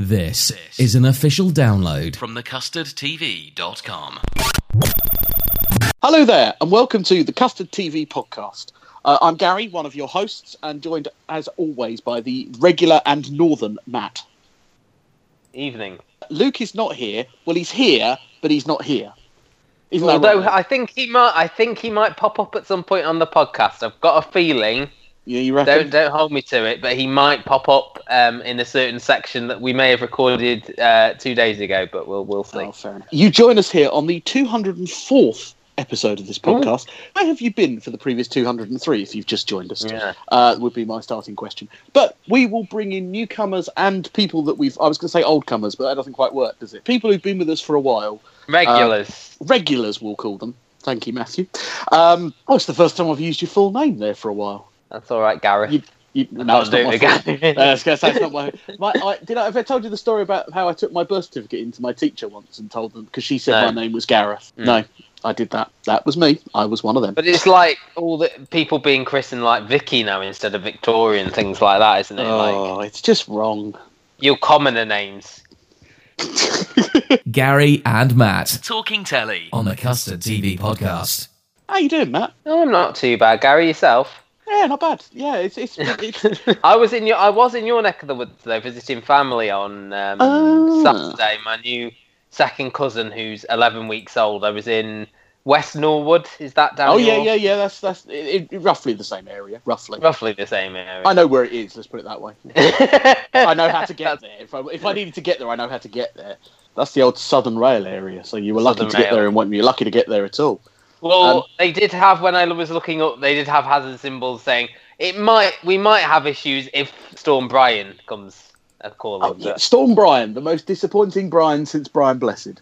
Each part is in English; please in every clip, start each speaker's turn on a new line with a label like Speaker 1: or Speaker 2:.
Speaker 1: This is an official download
Speaker 2: from thecustardtv.com.
Speaker 3: Hello there, and welcome to the Custard TV podcast. Uh, I'm Gary, one of your hosts, and joined as always by the regular and northern Matt.
Speaker 4: Evening.
Speaker 3: Luke is not here. Well, he's here, but he's not here. Isn't
Speaker 4: Although
Speaker 3: right?
Speaker 4: I think he might, I think he might pop up at some point on the podcast. I've got a feeling.
Speaker 3: Yeah, you reckon?
Speaker 4: Don't don't hold me to it, but he might pop up um, in a certain section that we may have recorded uh, two days ago. But we'll we'll see.
Speaker 3: Oh. You join us here on the 204th episode of this podcast. Where have you been for the previous 203 if you've just joined us?
Speaker 4: Yeah.
Speaker 3: Uh, would be my starting question. But we will bring in newcomers and people that we've, I was going to say old comers, but that doesn't quite work, does it? People who've been with us for a while.
Speaker 4: Regulars.
Speaker 3: Uh, regulars, we'll call them. Thank you, Matthew. Um, oh, it's the first time I've used your full name there for a while.
Speaker 4: That's all right, Gareth.
Speaker 3: You, you, no, it's not my fault. uh, I was going to say it's not my. my I, did I have I told you the story about how I took my birth certificate into my teacher once and told them because she said
Speaker 4: No.
Speaker 3: my name was Gareth?
Speaker 4: Mm.
Speaker 3: No, I did that. That was me. I was one of them.
Speaker 4: But it's like all the people being christened like Vicky now instead of Victoria and things like that, isn't it?
Speaker 3: oh,
Speaker 4: Like
Speaker 3: it's just wrong.
Speaker 4: your commoner names.
Speaker 1: Gary and Matt
Speaker 2: Talking telly.
Speaker 1: on the Custard TV podcast.
Speaker 3: How you doing, Matt?
Speaker 4: No, I'm not too bad. Gary, yourself?
Speaker 3: Yeah, not bad. Yeah, it's it's, it's
Speaker 4: I was in your I was in your neck of the woods though, visiting family on um,
Speaker 3: Ah.
Speaker 4: Saturday. My new second cousin, who's 11 weeks old. I was in West Norwood. Is that down?
Speaker 3: oh yeah, yeah, yeah. That's that's it, it- roughly the same area. Roughly.
Speaker 4: Roughly the same area.
Speaker 3: I know where it is. Let's put it that way. I know how to get there. If I, if I needed to get there, I know how to get there. That's the old Southern Rail area. So you were lucky
Speaker 4: Southern
Speaker 3: to get there, and weren't you lucky to get there at all?
Speaker 4: Well,
Speaker 3: Um,
Speaker 4: they did have when I was looking up. They did have hazard symbols saying it might. We might have issues if Storm Brian comes a call.
Speaker 3: Oh, yeah. Storm Brian, the most disappointing Brian since Brian Blessed.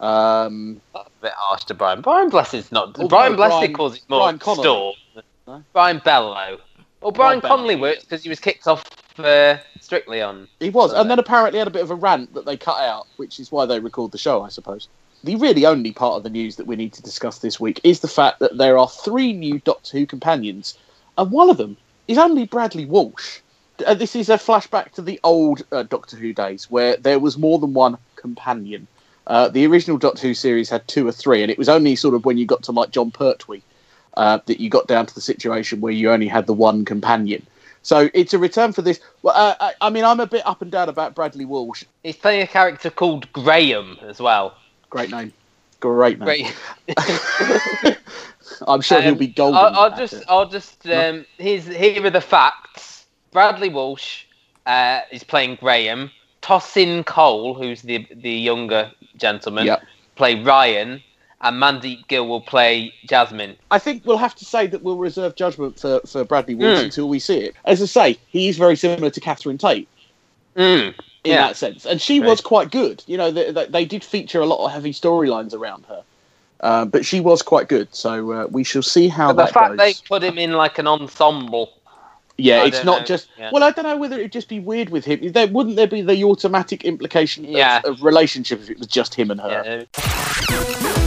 Speaker 3: Um,
Speaker 4: a bit harsh to Brian. Brian Blessed's not.
Speaker 3: Well,
Speaker 4: Brian
Speaker 3: no,
Speaker 4: Blessed
Speaker 3: Brian-
Speaker 4: calls it more
Speaker 3: Brian Conley.
Speaker 4: Storm.
Speaker 3: No?
Speaker 4: Brian Bellow. Well, Brian,
Speaker 3: Brian Bellow.
Speaker 4: Conley works because he was kicked off uh, Strictly on.
Speaker 3: he was,
Speaker 4: Sunday.
Speaker 3: and then apparently had a bit of a rant that they cut out, which is why they record the show, I suppose. The really only part of the news that we need to discuss this week is the fact that there are three new Doctor Who companions, and one of them is only Bradley Walsh. Uh, this is a flashback to the old uh, Doctor Who days where there was more than one companion. Uh, the original Doctor Who series had two or three, and it was only sort of when you got to like Jon Pertwee uh, that you got down to the situation where you only had the one companion. So it's a return for this. Well, uh, I, I mean, I'm a bit up and down about Bradley Walsh.
Speaker 4: He's playing a character called Graham as well.
Speaker 3: Great name, great name.
Speaker 4: Great.
Speaker 3: I'm sure he'll
Speaker 4: Um,
Speaker 3: be golden.
Speaker 4: I'll, I'll just,
Speaker 3: it.
Speaker 4: I'll just. Um, here's here are the facts. Bradley Walsh uh, is playing Graham. Tosin Cole, who's the the younger gentleman,
Speaker 3: Yep.
Speaker 4: play Ryan, and Mandip Gill will play Jasmine.
Speaker 3: I think we'll have to say that we'll reserve judgment for, for Bradley Walsh
Speaker 4: Mm.
Speaker 3: until we see it. As I say, he is very similar to Catherine Tate
Speaker 4: Mm.
Speaker 3: In
Speaker 4: Yeah.
Speaker 3: that sense, and she
Speaker 4: Right.
Speaker 3: was quite good. You know, they, they, they did feature a lot of heavy storylines around her, uh, but she was quite good. So uh, we shall see how
Speaker 4: But the fact
Speaker 3: goes.
Speaker 4: they put him in like an ensemble.
Speaker 3: Yeah,
Speaker 4: I
Speaker 3: it's
Speaker 4: don't know.
Speaker 3: just.
Speaker 4: Yeah.
Speaker 3: Well, I don't know whether it'd just be weird with him. There wouldn't there be the automatic implication of,
Speaker 4: Yeah.
Speaker 3: of relationship if it was just him and her?
Speaker 4: Yeah.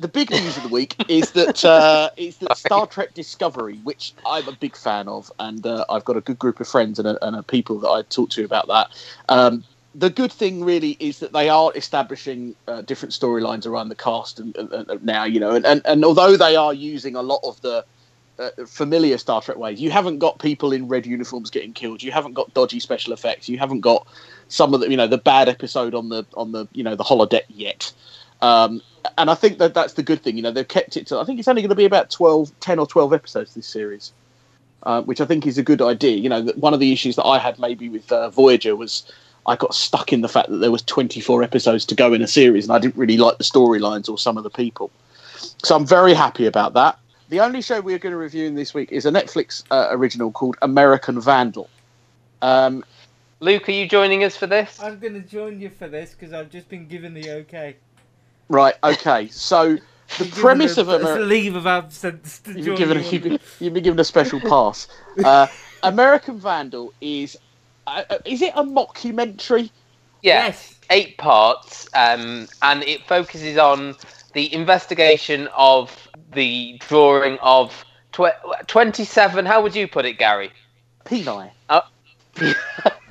Speaker 3: The big news of the week is that uh, is that Star Trek Discovery, which I'm a big fan of, and uh, I've got a good group of friends and, a, and a people that I talk to about that. Um, the good thing really is that they are establishing uh, different storylines around the cast and, and, now you know and, and, and although they are using a lot of the uh, familiar Star Trek ways. You haven't got people in red uniforms getting killed. You haven't got dodgy special effects. You haven't got some of the you know the bad episode on the on the you know the holodeck yet. Um, and I think that that's the good thing. You know they've kept it to. I think it's only going to be about 12, 10 or twelve episodes this series. Uh, which I think is a good idea. You know, one of the issues that I had maybe with uh, Voyager was I got stuck in the fact that there was 24 episodes to go in a series, and I didn't really like the storylines or some of the people. So I'm very happy about that. The only show we're going to review in this week is a Netflix uh, original called American Vandal. Um,
Speaker 4: Luke, are you joining us for this?
Speaker 5: I'm going to join you for this because I've just been given the okay.
Speaker 3: Right, okay. So the premise
Speaker 5: a,
Speaker 3: of
Speaker 5: a leave of absence to
Speaker 3: You've been given a,
Speaker 5: you
Speaker 3: you've, been, you've been given a special pass. Uh, American Vandal is uh, uh, is it a mockumentary?
Speaker 4: Yeah,
Speaker 5: Yes.
Speaker 4: eight parts, um, and it focuses on the investigation of the drawing of tw- 27. How would you put it, Gary?
Speaker 3: Peni.
Speaker 5: Oh.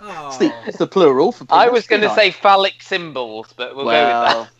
Speaker 3: It's the, it's the plural for.
Speaker 4: I was going to say phallic symbols, but we'll go
Speaker 3: with
Speaker 4: with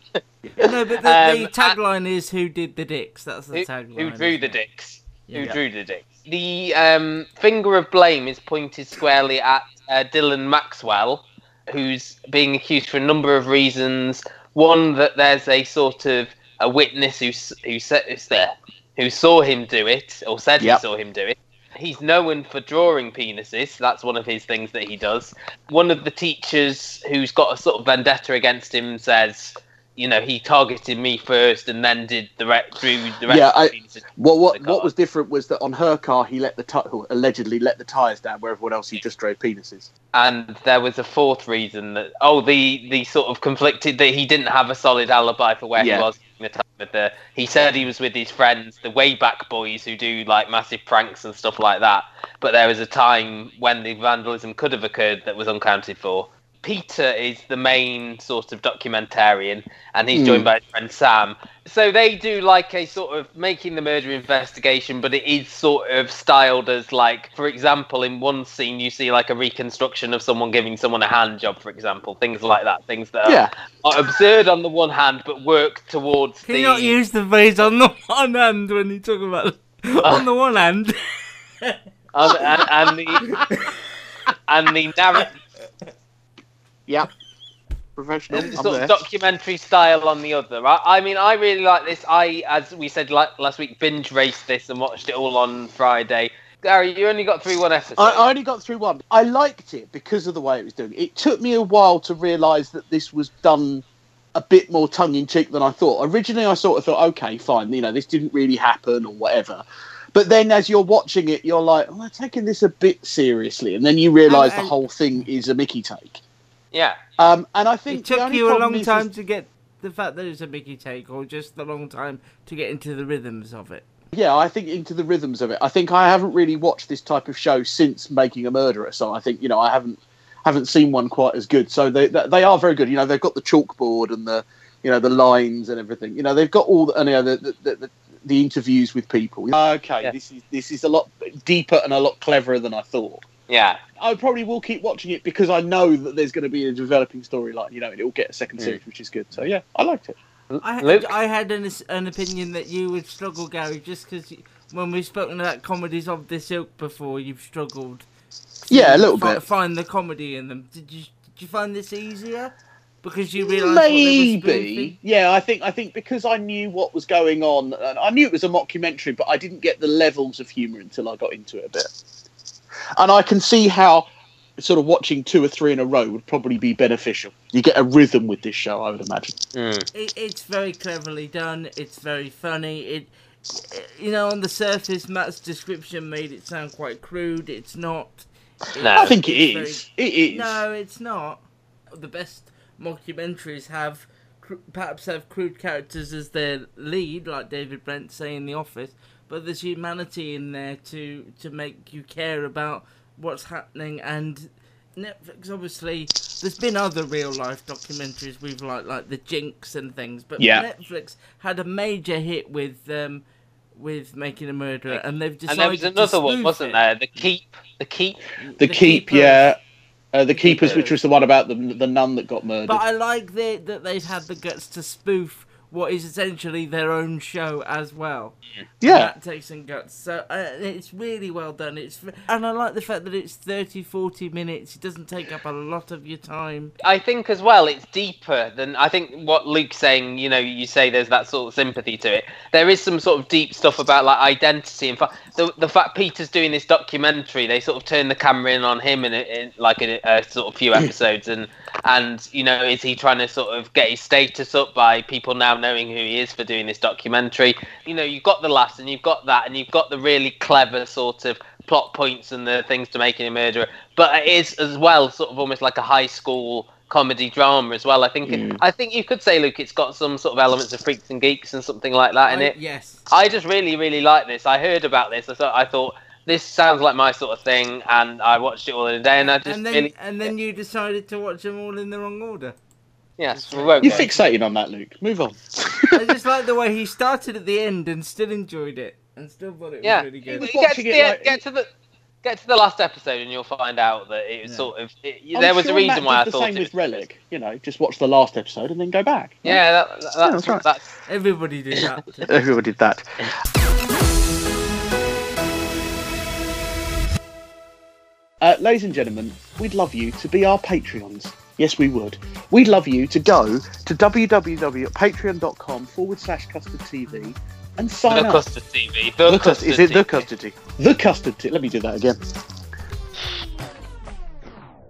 Speaker 5: No, but the,
Speaker 4: Um,
Speaker 5: the tagline is "Who did the dicks?" That's the
Speaker 4: that.
Speaker 5: tagline.
Speaker 4: Who, who drew the
Speaker 5: it?
Speaker 4: dicks? Who drew the dicks? The um, finger of blame is pointed squarely at uh, Dylan Maxwell, who's being accused for a number of reasons. One that there's a sort of a witness who who said is there who saw him do it or said
Speaker 3: Yep.
Speaker 4: he saw him do it. He's known for drawing penises. That's one of his things that he does. One of the teachers who's got a sort of vendetta against him says, you know, he targeted me first and then did the re- drew the rest
Speaker 3: Yeah,
Speaker 4: of the
Speaker 3: I- what
Speaker 4: the
Speaker 3: what was different was that on her car he let the who allegedly let the tires down, where everyone else he just drove penises.
Speaker 4: and there was a fourth reason that oh the the sort of conflicted that he didn't have a solid alibi for where
Speaker 3: Yeah.
Speaker 4: he was the time with the he said he was with his friends the wayback boys who do like massive pranks and stuff like that but there was a time when the vandalism could have occurred that was uncounted for peter is the main sort of documentarian and he's joined hmm. by his friend sam. So they do like a sort of making the murder investigation but it is sort of styled as like for example in one scene you see like a reconstruction of someone giving someone a hand job for example things like that things that are,
Speaker 3: Yeah,
Speaker 4: are absurd on the one hand but work towards
Speaker 5: Can
Speaker 4: the
Speaker 5: you not use the phrase "on the one hand" when you talk about uh. on the one hand?
Speaker 4: and, and, and the and the narrative
Speaker 3: yeah. Professional.
Speaker 4: and the sort of documentary style on the other. I, I mean, I really like this. I, as we said like, last week, binge raced this and watched it all on Friday. Gary, you only got through one episode.
Speaker 3: I, I only got through one. I liked it because of the way it was doing. It took me a while to realise that this was done a bit more tongue in cheek than I thought. Originally, I sort of thought, okay, fine, you know, this didn't really happen or whatever. But then, as you're watching it, you're like, oh, they're taking this a bit seriously, and then you realise the whole thing is a Mickey take.
Speaker 4: Yeah.
Speaker 3: Um, and I think
Speaker 5: It took you a long time
Speaker 3: is-
Speaker 5: to get the fact that it's a Mickey take, or just the long time to get into the rhythms of it.
Speaker 3: Yeah, I think into the rhythms of it. I think I haven't really watched this type of show since Making a Murderer, so I think you know I haven't haven't seen one quite as good. So they they they are very good. You know, they've got the chalkboard and the you know the lines and everything. You know, they've got all the and, you know, the, the, the, the the interviews with people. Okay,
Speaker 4: Yeah.
Speaker 3: this is this is a lot deeper and a lot cleverer than I thought.
Speaker 4: Yeah.
Speaker 3: I probably will keep watching it because I know that there's going to be a developing storyline. You know, and it will get a second hmm. series, which is good. So yeah, I liked it.
Speaker 5: I,
Speaker 4: Luke?
Speaker 5: I had an, an opinion that you would struggle, Gary, just because when we've spoken about comedies of this ilk before, you've struggled.
Speaker 3: Yeah, a little
Speaker 5: fi-
Speaker 3: bit.
Speaker 5: Find the comedy in them. Did you did you find this easier? Because you realised what they were
Speaker 3: Maybe, yeah. I think I think because I knew what was going on, and I knew it was a mockumentary, but I didn't get the levels of humour until I got into it a bit. And I can see how sort of watching two or three in a row would probably be beneficial. You get a rhythm with this show, I would imagine.
Speaker 4: Mm.
Speaker 5: It, it's very cleverly done. It's very funny. It, you know, on the surface, Matt's description made it sound quite crude. It's not.
Speaker 4: No.
Speaker 3: I think it
Speaker 5: is. Very,
Speaker 3: it is.
Speaker 5: No, it's not. The best mockumentaries have perhaps have crude characters as their lead, like David Brent say in The Office, but there's humanity in there to to make you care about what's happening and Netflix obviously there's been other real life documentaries with like like the Jinx and things, but
Speaker 3: Yeah.
Speaker 5: Netflix had a major hit with um with making a murderer, and they've
Speaker 4: And there was another one, wasn't
Speaker 5: it.
Speaker 4: there? The keep, the keep.
Speaker 3: The, keep,
Speaker 5: Keepers.
Speaker 3: yeah. Uh, the Keepers,
Speaker 5: Keepers.
Speaker 3: which was the one about the the nun that got murdered.
Speaker 5: But I like the, that they've had the guts to spoof what is essentially their own show as well.
Speaker 3: yeah,
Speaker 5: that takes some guts. So uh, it's really well done. It's and I like the fact that it's 30, 40 minutes. It doesn't take up a lot of your time.
Speaker 4: I think as well, it's deeper than I think what Luke's saying. You know, you say there's that sort of sympathy to it. There is some sort of deep stuff about like identity. and fact, the the fact Peter's doing this documentary, they sort of turn the camera in on him in, a, in like a, a sort of few episodes, and and you know, is he trying to sort of get his status up by people now knowing who he is for doing this documentary? You know, you've got the laughs and you've got that, and you've got the really clever sort of plot points and the things to make making a murderer. But it is as well sort of almost like a high school comedy drama as well. I think
Speaker 3: Mm.
Speaker 4: I think you could say, Luke, it's got some sort of elements of freaks and geeks and something like that in
Speaker 5: I-
Speaker 4: it.
Speaker 5: Yes.
Speaker 4: I just really, really like this. I heard about this. I thought I thought this sounds like my sort of thing, and I watched it all in a day, and I just
Speaker 5: And then
Speaker 4: really
Speaker 5: and then you decided to watch them all in the wrong order.
Speaker 4: Yes, we won't
Speaker 3: you're
Speaker 4: go.
Speaker 3: fixating on that, Luke. Move on.
Speaker 5: I just like the way he started at the end and still enjoyed it and still thought it was
Speaker 4: Yeah,
Speaker 5: really
Speaker 4: You
Speaker 5: good.
Speaker 3: was
Speaker 4: get, to the,
Speaker 3: it like-
Speaker 4: get to the get to the last episode, and you'll find out that it was
Speaker 5: Yeah.
Speaker 4: sort of it, there was
Speaker 3: sure
Speaker 4: a reason
Speaker 3: Matt
Speaker 4: why I
Speaker 3: did the
Speaker 4: thought
Speaker 3: same
Speaker 4: it
Speaker 3: with Rellik. You know, just watch the last episode and then go back.
Speaker 4: Yeah, that, that, that's,
Speaker 3: that's right.
Speaker 4: that's
Speaker 5: Everybody did that.
Speaker 3: Everybody did that. Uh, ladies and gentlemen, we'd love you to be our Patreons. Yes, we would. We'd love you to go to www.patreon.com forward slash custard TV and sign
Speaker 4: the
Speaker 3: up.
Speaker 4: custard TV. The,
Speaker 3: The custard, is it the custard tea? The custard tea. Let me do that again.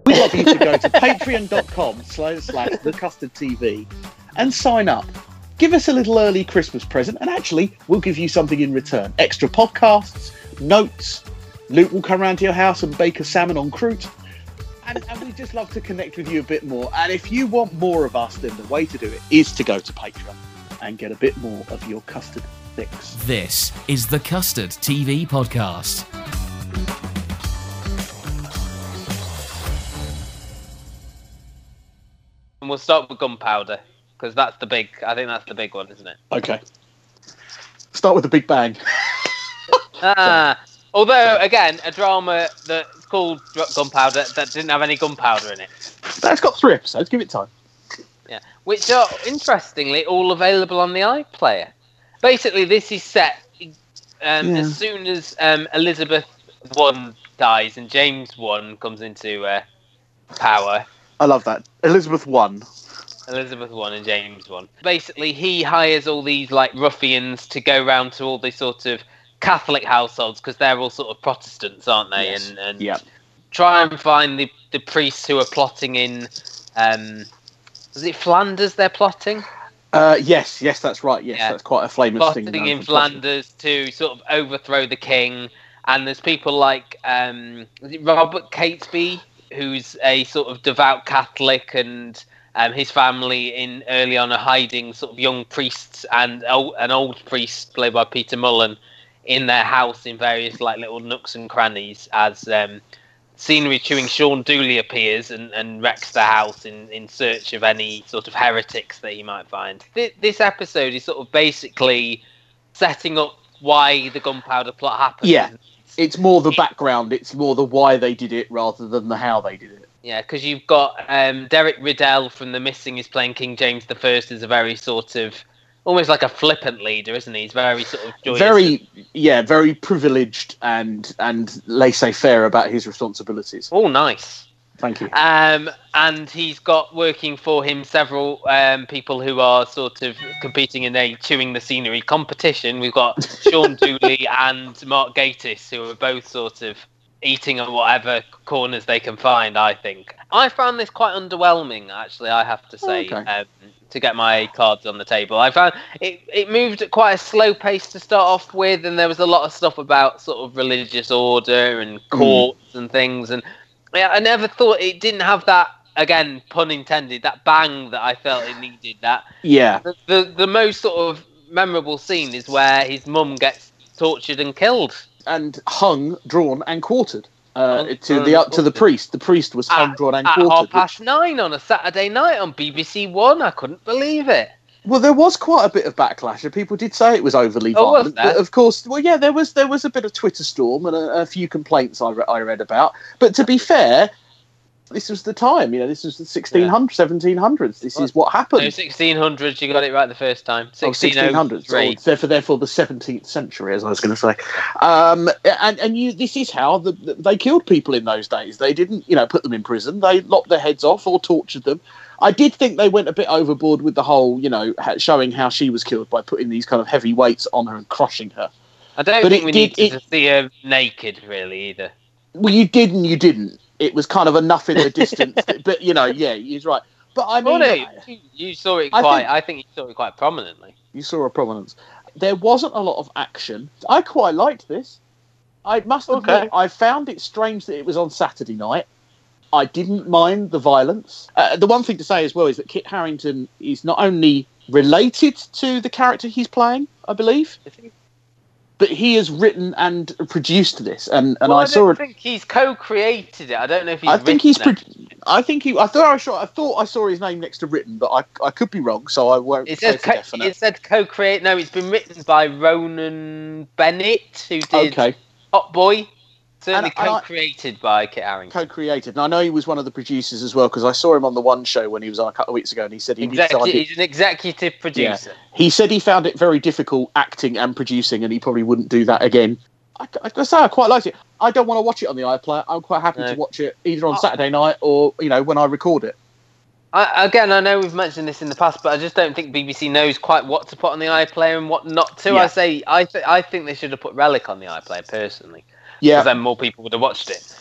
Speaker 3: We'd love you to go to patreon.com slash slash the custard TV and sign up. Give us a little early Christmas present, and actually, we'll give you something in return. Extra podcasts, notes. Luke will come round to your house and bake a salmon on croute. And, and we just love to connect with you a bit more. And if you want more of us, then the way to do it is to go to Patreon and get a bit more of your custard fix.
Speaker 1: This is the Custard TV Podcast.
Speaker 4: And we'll start with gunpowder because that's the big. I think that's the big one, isn't it?
Speaker 3: Okay. Start with the Big Bang.
Speaker 4: Ah, although again, a drama that's called Gunpowder that didn't have any gunpowder in it.
Speaker 3: That's got three episodes. Give it time.
Speaker 4: Yeah, which are interestingly all available on the iPlayer. Basically, this is set um,
Speaker 3: Yeah.
Speaker 4: as soon as um, Elizabeth one dies and James one comes into uh, power.
Speaker 3: I love that. Elizabeth won.
Speaker 4: Elizabeth one and James one. Basically, he hires all these like ruffians to go round to all these sort of Catholic households because they're all sort of Protestants, aren't they?
Speaker 3: Yes.
Speaker 4: And and
Speaker 3: Yeah.
Speaker 4: try and find the, the priests who are plotting in. Um, was it Flanders? They're plotting.
Speaker 3: Uh, yes, yes, that's right. Yes,
Speaker 4: Yeah.
Speaker 3: that's quite a famous thing.
Speaker 4: plotting
Speaker 3: known
Speaker 4: in. Flanders to sort of overthrow the king. And there's people like um, is it Robert Catesby, who's a sort of devout Catholic, and um, his family in early on are hiding sort of young priests and an old priest played by Peter Mullan in their house in various like little nooks and crannies as um, scenery chewing Shaun Dooley appears and, and wrecks the house in, in search of any sort of heretics that he might find. Th- this episode is sort of basically setting up why the gunpowder plot happened.
Speaker 3: Yeah. It's more the background. It's more the why they did it rather than the how they did it.
Speaker 4: Yeah, because you've got um, Derek Riddell from The Missing is playing King James the First as a very sort of almost like a flippant leader, isn't he? He's very sort of joyous.
Speaker 3: Very, yeah, very privileged and and laissez-faire about his responsibilities.
Speaker 4: oh nice.
Speaker 3: Thank you.
Speaker 4: Um, and he's got working for him several um, people who are sort of competing in a chewing the scenery competition. We've got Shaun Dooley and Mark Gatiss, who are both sort of eating on whatever corners they can find. I think I found this quite underwhelming. Actually, I have to say.
Speaker 3: Okay.
Speaker 4: Um, to get my cards on the table, I found it, it moved at quite a slow pace to start off with, and there was a lot of stuff about sort of religious order and courts and things, and yeah, I never thought it didn't have that again, pun intended, that bang that I felt it needed. That
Speaker 3: Yeah,
Speaker 4: the the, the most sort of memorable scene is where his mum gets tortured and killed.
Speaker 3: And hung, drawn, and quartered. uh,
Speaker 4: Oh,
Speaker 3: to the up to the priest. The priest was hung,
Speaker 4: At,
Speaker 3: drawn, and
Speaker 4: at half
Speaker 3: quartered.
Speaker 4: past nine on a Saturday night on BBC One. I couldn't believe it.
Speaker 3: Well, there was quite a bit of backlash, and people did say it was overly
Speaker 4: Oh,
Speaker 3: violent. But of course, well, yeah, there was there was a bit of Twitter storm and a, a few complaints I, re- I read about. But to be fair, this was the time. You know, this was the 1600s, 1700s. This is what
Speaker 4: No,
Speaker 3: happened.
Speaker 4: 1600s. You got it right the first time.
Speaker 3: Oh, 1600s,
Speaker 4: 1603.
Speaker 3: therefore, therefore the 17th century, as I was going to say. Um, and and you, this is how the, the, they killed people in those days. They didn't, you know, put them in prison. They lopped their heads off or tortured them. I did think they went a bit overboard with the whole, you know, showing how she was killed by putting these kind of heavy weights on her and crushing her.
Speaker 4: I don't
Speaker 3: But
Speaker 4: think we
Speaker 3: did-
Speaker 4: need to
Speaker 3: it-
Speaker 4: see her naked, really, either.
Speaker 3: Well, you did and you didn't. It was kind of enough in the distance, that- but you know, yeah, he's right. But I mean,
Speaker 4: no, you, you saw it
Speaker 3: I
Speaker 4: quite.
Speaker 3: think-
Speaker 4: I think you saw it quite prominently.
Speaker 3: you saw a prominence. There wasn't a lot of action. I quite liked this. I must admit,
Speaker 4: Okay.
Speaker 3: I found it strange that it was on Saturday night. I didn't mind the violence. Uh, the one thing to say as well is that Kit Harington is not only related to the character he's playing, I believe, but he has written and produced this. And, and
Speaker 4: well,
Speaker 3: I
Speaker 4: I
Speaker 3: saw it.
Speaker 4: think he's co-created it. I don't know if he's.
Speaker 3: I think he's. Pro- I think he. I thought I saw. I thought I saw his name next to written, but I, I could be wrong, so I won't
Speaker 4: it. It
Speaker 3: say
Speaker 4: says, co-
Speaker 3: definite.
Speaker 4: it said co-create. No, it's been written by Ronan Bennett, who did
Speaker 3: Okay,
Speaker 4: Top Boy. Certainly
Speaker 3: And- and I-
Speaker 4: co-created by Kit Harington.
Speaker 3: co-created, and I know he was one of the producers as well because I saw him on the one show when he was on a couple of weeks ago, and he said he
Speaker 4: Execu-
Speaker 3: decided.
Speaker 4: he's an executive producer.
Speaker 3: He said he found it very difficult acting and producing, and he probably wouldn't do that again. I, I say, I quite liked it. I don't want to watch it on the iPlayer. I'm quite happy
Speaker 4: No.
Speaker 3: to watch it either on. Saturday night or you know when I record it.
Speaker 4: I, again, I know we've mentioned this in the past, but I just don't think BBC knows quite what to put on the iPlayer and what not to.
Speaker 3: Yeah.
Speaker 4: I say, I, th- I think they should have put Rellik on the iPlayer personally,
Speaker 3: Yeah,
Speaker 4: then more people would have watched it.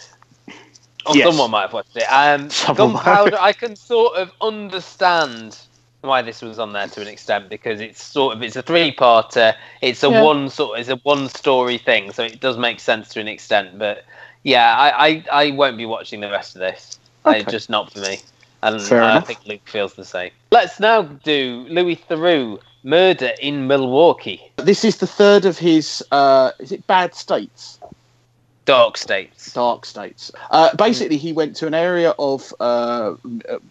Speaker 4: Or
Speaker 3: Yes.
Speaker 4: someone might have watched it. Um,
Speaker 3: Someone.
Speaker 4: Gunpowder, I can sort of understand why this was on there to an extent because it's sort of it's a three-parter. It's a
Speaker 3: Yeah.
Speaker 4: one sort, it's a one-story thing, so it does make sense to an extent. But yeah, I, I, I won't be watching the rest of this.
Speaker 3: Okay.
Speaker 4: It's just not for me. And
Speaker 3: Fair
Speaker 4: I
Speaker 3: enough.
Speaker 4: think Luke feels the same. Let's now do Louis Theroux, Murder in Milwaukee,
Speaker 3: this is the third of his. Uh, is it Bad States?
Speaker 4: Dark States.
Speaker 3: Dark States. Uh, basically, he went to an area of, uh,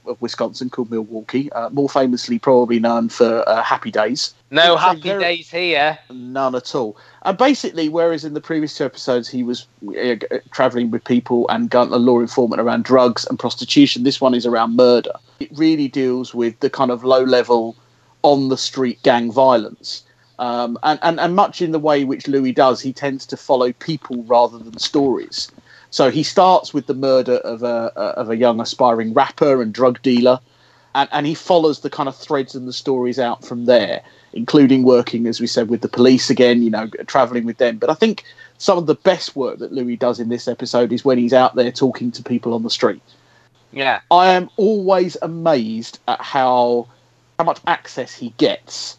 Speaker 3: of Wisconsin called Milwaukee, uh, more famously probably known for uh, Happy Days.
Speaker 4: No
Speaker 3: It's
Speaker 4: happy
Speaker 3: very-
Speaker 4: days here.
Speaker 3: None at all. And basically, whereas in the previous two episodes he was uh, traveling with people and gun, a law informant around drugs and prostitution, this one is around murder. It really deals with the kind of low level, on the street gang violence. Um, and, and, and much in the way which Louis does, he tends to follow people rather than stories. So he starts with the murder of a, of a young aspiring rapper and drug dealer, and, and he follows the kind of threads and the stories out from there, including working, as we said, with the police again, you know, traveling with them. But I think some of the best work that Louis does in this episode is when he's out there talking to people on the street.
Speaker 4: Yeah.
Speaker 3: I am always amazed at how how much access he gets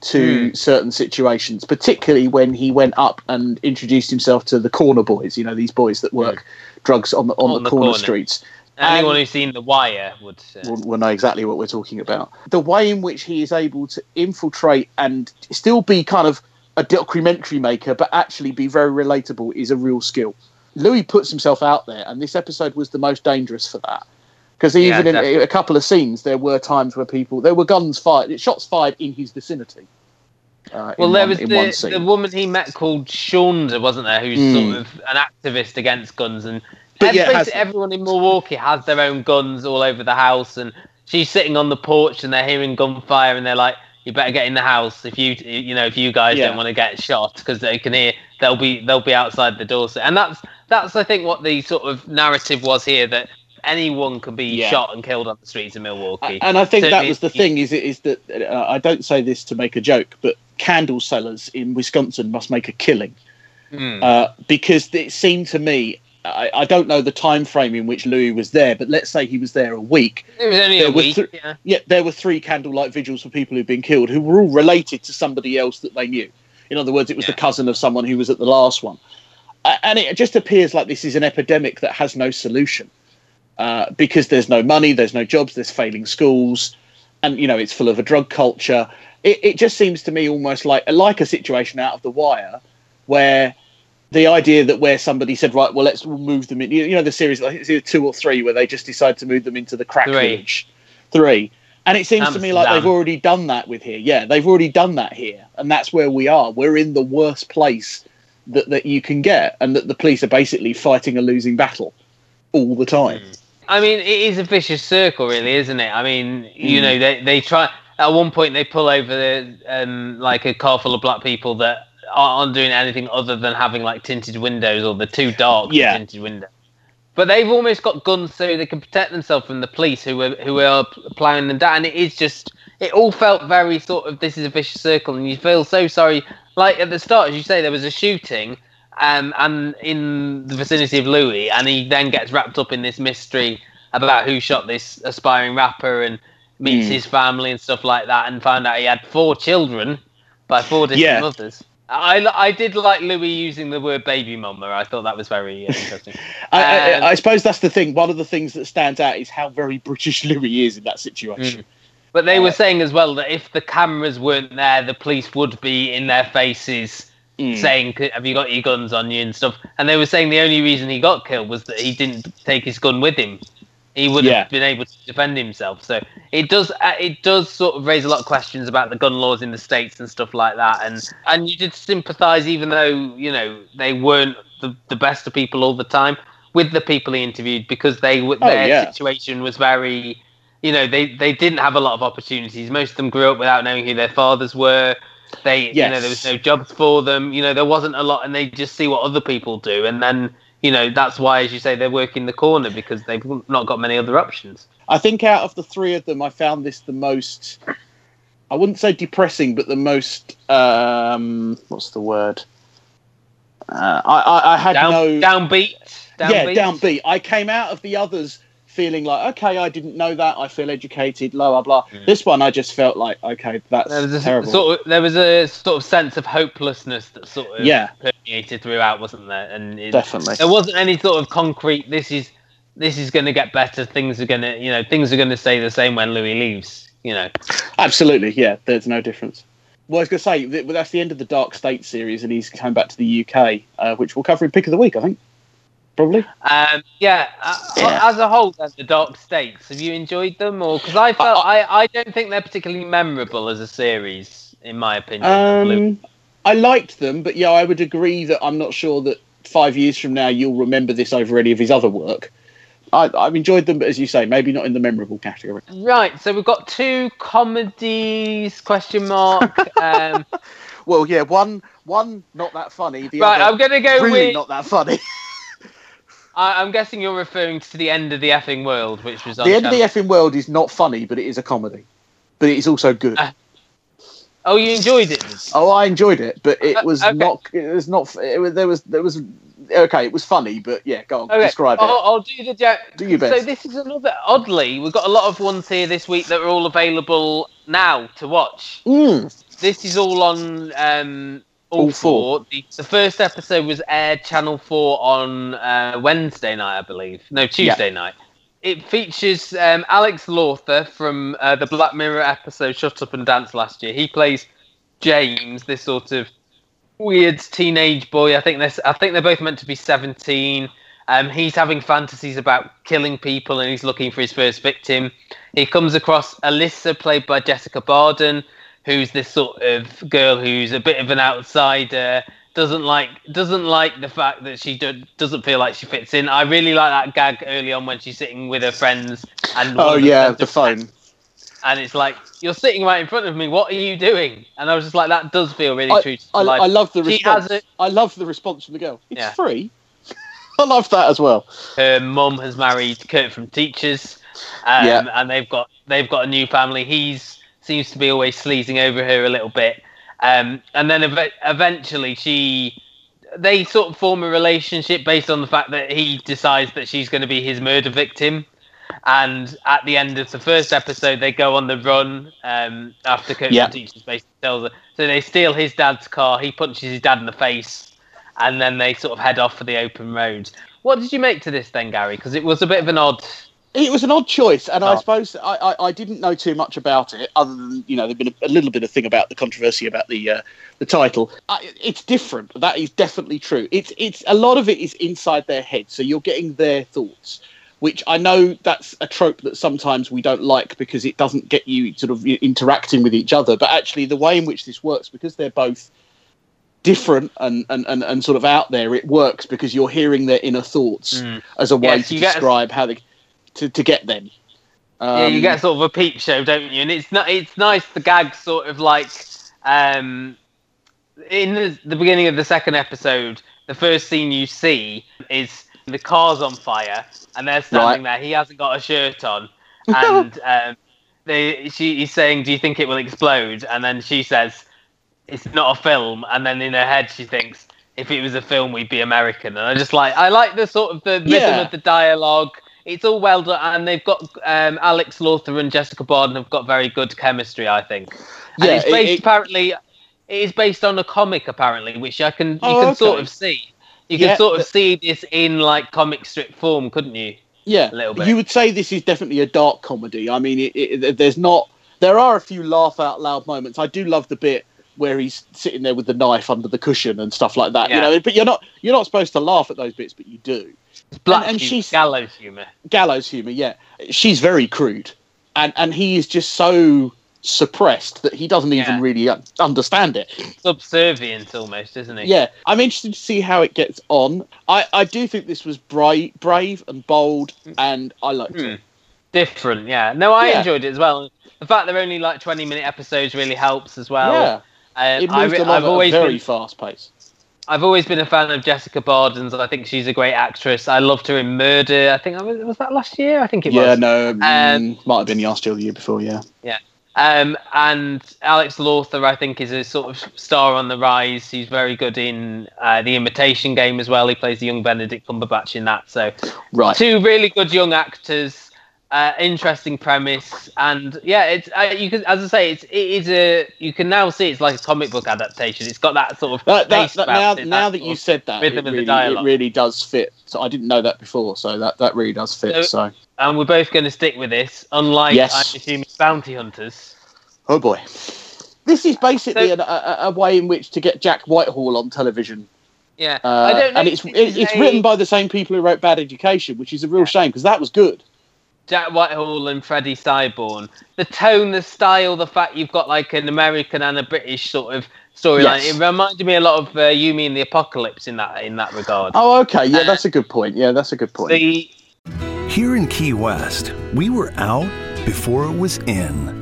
Speaker 3: to certain situations, particularly when he went up and introduced himself to the corner boys. You know, these boys that work drugs on the on,
Speaker 4: On
Speaker 3: the,
Speaker 4: the
Speaker 3: corner,
Speaker 4: corner.
Speaker 3: streets.
Speaker 4: Anyone
Speaker 3: And-
Speaker 4: woo's seen The Wire would. Uh,
Speaker 3: will, will know exactly what we're talking about. The way in which he is able to infiltrate and still be kind of a documentary maker, but actually be very relatable, is a real skill. Louis puts himself out there, and this episode was the most dangerous for that. Because
Speaker 4: Yeah,
Speaker 3: even in a, couple of scenes, there were times where people, there were guns fired, shots fired in his vicinity. Uh,
Speaker 4: well, there
Speaker 3: one-
Speaker 4: was the, the woman he met called Shonda, wasn't there? Who's
Speaker 3: Mm.
Speaker 4: sort of an activist against guns, and
Speaker 3: yeah,
Speaker 4: every-
Speaker 3: has-
Speaker 4: everyone in Milwaukee has their own guns all over the house, and she's sitting on the porch and they're hearing gunfire, and they're like, "You better get in the house if you, you know, if you guys
Speaker 3: Yeah.
Speaker 4: don't want to get shot because they can hear they'll be they'll be outside the door." So, And that's that's I think what the sort of narrative was here that anyone could be
Speaker 3: Yeah.
Speaker 4: shot and killed on the streets of Milwaukee.
Speaker 3: And I think that was the thing. Is it is that uh, I don't say this to make a joke, but candle sellers in Wisconsin must make a killing
Speaker 4: Hmm.
Speaker 3: uh, because it seemed to me. I, I don't know the time frame in which Louis was there, but let's say he was there a week.
Speaker 4: it was only
Speaker 3: there
Speaker 4: a
Speaker 3: were
Speaker 4: week.
Speaker 3: th-
Speaker 4: yeah.
Speaker 3: Yeah, there were three candlelight vigils for people who'd been killed who were all related to somebody else that they knew. In other words, it was
Speaker 4: Yeah.
Speaker 3: the cousin of someone who was at the last one. And it just appears like this is an epidemic that has no solution uh, because there's no money, there's no jobs, there's failing schools, and you know it's full of a drug culture. It, it just seems to me almost like like a situation out of the wire where the idea that where somebody said, right, well, let's move them in. You, know, the series, think it's either two or three, where they just decide to move them into the crack
Speaker 4: Three.
Speaker 3: village. Three. And it seems to me like they've already done that with here. Yeah, they've already done that here. And that's where we are. We're in the worst place that, that you can get, and that the police are basically fighting a losing battle all the time.
Speaker 4: I mean, it is a vicious circle, really, isn't it? I mean, you
Speaker 3: Mm.
Speaker 4: know, they they try at one point they pull over the, um, like a car full of black people that aren't doing anything other than having like tinted windows or the too dark
Speaker 3: Yeah.
Speaker 4: tinted windows. But they've almost got guns so they can protect themselves from the police who are who are plowing them down. And it is just it all felt very sort of this is a vicious circle, and you feel so sorry. Like at the start, as you say, there was a shooting, um, and in the vicinity of Louis, and he then gets wrapped up in this mystery about who shot this aspiring rapper and meets
Speaker 3: Mm.
Speaker 4: his family and stuff like that, and found out he had four children by four different
Speaker 3: Yeah.
Speaker 4: mothers. I, I did like Louis using the word baby mama. I thought that was very uh, interesting.
Speaker 3: I, I,
Speaker 4: Um,
Speaker 3: I suppose that's the thing. One of the things that stands out is how very British Louis is in that situation.
Speaker 4: But they
Speaker 3: Uh,
Speaker 4: were saying as well that if the cameras weren't there, the police would be in their faces
Speaker 3: Mm.
Speaker 4: saying, "Have you got your guns on you?" and stuff. And they were saying the only reason he got killed was that he didn't take his gun with him. He would
Speaker 3: Yeah.
Speaker 4: have been able to defend himself. So it does uh, it does sort of raise a lot of questions about the gun laws in the states and stuff like that. And and you did sympathise, even though you know they weren't the, the best of people all the time, with the people he interviewed because they
Speaker 3: Oh,
Speaker 4: their
Speaker 3: yeah.
Speaker 4: situation was very you know they they didn't have a lot of opportunities most of them grew up without knowing who their fathers were they you know there was no jobs for them you know there wasn't a lot and they just see what other people do and then you know that's why as you say they're working the corner because they've not got many other options
Speaker 3: I think out of the three of them, I found this the most. I wouldn't say depressing, but the most. Um, what's the word? Uh, I, I, I had
Speaker 4: down
Speaker 3: no.
Speaker 4: downbeat
Speaker 3: yeah,
Speaker 4: downbeat
Speaker 3: downbeat. I came out of the others feeling like, okay, I didn't know that. I feel educated. Blah blah blah. This one, I just felt like, okay, that's
Speaker 4: there was a
Speaker 3: terrible.
Speaker 4: sort of there was a sort of sense of hopelessness that sort of
Speaker 3: Yeah.
Speaker 4: permeated throughout wasn't there and it,
Speaker 3: Definitely.
Speaker 4: there wasn't any sort of concrete this is this is going to get better things are going to you know things are going to stay the same when louis leaves you know
Speaker 3: Absolutely, yeah. There's no difference. Well, I was going to say that's the end of the Dark State series, and he's coming back to the UK, uh, which we'll cover in pick of the week, I think. Probably.
Speaker 4: Um, yeah, uh,
Speaker 3: Yeah.
Speaker 4: As a whole, then the Dark States. Have you enjoyed them, or because I felt I, I don't think they're particularly memorable as a series, in my opinion.
Speaker 3: Um, I liked them, but yeah, I would agree that I'm not sure that five years from now you'll remember this over any of his other work. I, I've enjoyed them, but as you say, maybe not in the memorable category.
Speaker 4: Right, so we've got two comedies? Question mark. Um,
Speaker 3: Well, yeah, one one not that funny. The
Speaker 4: right,
Speaker 3: other
Speaker 4: I'm gonna go
Speaker 3: really
Speaker 4: with.
Speaker 3: not that funny.
Speaker 4: I, I'm guessing you're referring to the end of the effing world, which was
Speaker 3: the end of the effing world is not funny, but it is a comedy. But it is also good.
Speaker 4: Uh, Oh, you enjoyed it.
Speaker 3: Oh, I enjoyed it, but it
Speaker 4: Uh,
Speaker 3: was
Speaker 4: okay.
Speaker 3: not. It was not. It was, there was. There was. Okay, it was funny, but yeah, go on,
Speaker 4: Okay,
Speaker 3: describe
Speaker 4: I'll,
Speaker 3: it.
Speaker 4: I'll do the ja-
Speaker 3: Do your best.
Speaker 4: So this is another oddly, we've got a lot of ones here this week that are all available now to watch.
Speaker 3: Mm.
Speaker 4: This is all on um, all,
Speaker 3: All
Speaker 4: four.
Speaker 3: four.
Speaker 4: The, the first episode was aired Channel Four on uh, Wednesday night, I believe. No, Tuesday night. It features um, Alex Lawther from uh, the Black Mirror episode "Shut Up and Dance" last year. He plays James, this sort of weird teenage boy. I think they're I think they're both meant to be seventeen. Um, he's having fantasies about killing people, and he's looking for his first victim. He comes across Alyssa, played by Jessica Barden, who's this sort of girl who's a bit of an outsider. Doesn't like doesn't like the fact that she do, doesn't feel like she fits in. I really like that gag early on when she's sitting with her friends and
Speaker 3: oh yeah, the phone.
Speaker 4: and it's like you're sitting right in front of me. What are you doing? And I was just like, that does feel really
Speaker 3: I,
Speaker 4: true to
Speaker 3: I,
Speaker 4: life.
Speaker 3: I love the
Speaker 4: She
Speaker 3: response.
Speaker 4: a-
Speaker 3: I love the response from the girl. It's
Speaker 4: Yeah.
Speaker 3: free. I love that as well.
Speaker 4: Her mum has married Kurt from Teachers, um,
Speaker 3: Yeah.
Speaker 4: and they've got they've got a new family. He's seems to be always sleazing over her a little bit, um, and then ev- eventually she. They sort of form a relationship based on the fact that he decides that she's going to be his murder victim. And at the end of the first episode, they go on the run um, after Kurt
Speaker 3: Yeah.
Speaker 4: from Teachers basically tells her. So they steal his dad's car. He punches his dad in the face, and then they sort of head off for the open road. What did you make to this then, Gary? Because it was a bit of an odd.
Speaker 3: It was an odd choice, and I
Speaker 4: Oh.
Speaker 3: suppose I, I, I didn't know too much about it, other than you know there'd been a, a little bit of thing about the controversy about the uh, the title. I, it's different. That is definitely true. It's it's a lot of it is inside their head, so you're getting their thoughts, which I know that's a trope that sometimes we don't like because it doesn't get you sort of interacting with each other. But actually, the way in which this works, because they're both different and, and, and, and sort of out there, it works because you're hearing their inner thoughts
Speaker 4: Mm.
Speaker 3: as a way
Speaker 4: Yes,
Speaker 3: to
Speaker 4: get a-
Speaker 3: describe how they to, to get them.
Speaker 4: yeah, you
Speaker 3: Um,
Speaker 4: get sort of a peep show, don't you? And it's not. It's nice. The gag sort of like um, in the, the beginning of the second episode. The first scene you see is the car's on fire, and they're standing there. He hasn't got a shirt on, and um, they, she, he's saying, "Do you think it will explode?" And then she says, "It's not a film." And then in her head, she thinks, "If it was a film, we'd be American." And I just like, I like the sort of the rhythm
Speaker 3: Yeah.
Speaker 4: of the dialogue. It's all well done, and they've got um, Alex Lawther and Jessica Barden have got very good chemistry, I think. And
Speaker 3: Yeah,
Speaker 4: it's based
Speaker 3: it-
Speaker 4: apparently. It is based on a comic, apparently, which I can you
Speaker 3: Oh,
Speaker 4: can sort of see. You can sort of see this in like comic strip form, couldn't you?
Speaker 3: Yeah,
Speaker 4: a little bit.
Speaker 3: You would say this is definitely a dark comedy. I mean, it, it, there's not. There are a few laugh out loud moments. I do love the bit where he's sitting there with the knife under the cushion and stuff like that. You know, but you're not you're not supposed to laugh at those bits, but you do.
Speaker 4: It's black
Speaker 3: and
Speaker 4: humor,
Speaker 3: she's-
Speaker 4: gallows humor.
Speaker 3: Gallows humor, yeah. She's very crude, and and he is just so suppressed that he doesn't even really understand it.
Speaker 4: Subservient almost, isn't he?
Speaker 3: Yeah, I'm interested to see how it gets on. I, I do think this was brave, brave and bold, and I liked
Speaker 4: Hmm.
Speaker 3: it.
Speaker 4: Different, yeah. No, I
Speaker 3: Yeah.
Speaker 4: enjoyed it as well. The fact they're only like 20 minute episodes really helps as well.
Speaker 3: yeah,
Speaker 4: Um,
Speaker 3: it
Speaker 4: I
Speaker 3: along
Speaker 4: I've
Speaker 3: at
Speaker 4: always
Speaker 3: very
Speaker 4: been,
Speaker 3: fast pace.
Speaker 4: I've always been a fan of Jessica Barden's. I think she's a great actress. I loved her in Murder. I think was, was that last year. I think it
Speaker 3: Yeah,
Speaker 4: was.
Speaker 3: Yeah, no,
Speaker 4: Um,
Speaker 3: mm, might have been last year or the year before. Yeah,
Speaker 4: Um, and Alex Lawther, I think, is a sort of star on the rise. He's very good in uh, the Imitation Game as well. He plays the young Benedict Cumberbatch in that. So
Speaker 3: right.
Speaker 4: two really good young actors. Uh, interesting premise, and yeah, it's uh, you can, as I say, it's it is a you can now see it's like a comic book adaptation. It's got that sort of
Speaker 3: That, that, that, now,
Speaker 4: it,
Speaker 3: now
Speaker 4: that
Speaker 3: that you said that, it
Speaker 4: rhythm of the
Speaker 3: really, it really does fit. So I didn't know that before, so that, that really does fit.
Speaker 4: So-
Speaker 3: So,
Speaker 4: and we're both going to stick with this, unlike
Speaker 3: Yes.
Speaker 4: I'm assuming Bounty Hunters.
Speaker 3: oh boy, this is basically
Speaker 4: So-
Speaker 3: an, a, a way in which to get Jack Whitehall on television.
Speaker 4: Yeah,
Speaker 3: Uh,
Speaker 4: I don't know.
Speaker 3: and it's
Speaker 4: this
Speaker 3: it,
Speaker 4: is
Speaker 3: it's
Speaker 4: a-
Speaker 3: written by the same people who wrote Bad Education, which is a real shame because that was good.
Speaker 4: Jack Whitehall and Freddie Syborn. The tone, the style, the fact you've got like an American and a British sort of storyline.
Speaker 3: Yes.
Speaker 4: It reminded me a lot of uh, You, Me and the Apocalypse in that in that regard.
Speaker 3: Oh, okay, yeah,
Speaker 4: Uh,
Speaker 3: that's a good point. Yeah, that's a good point.
Speaker 4: the
Speaker 6: Here in Key West, we were out before it was in.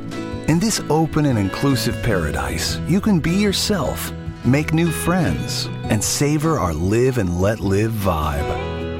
Speaker 6: In this open and inclusive paradise, you can be yourself, make new friends, and savor our live and let live vibe.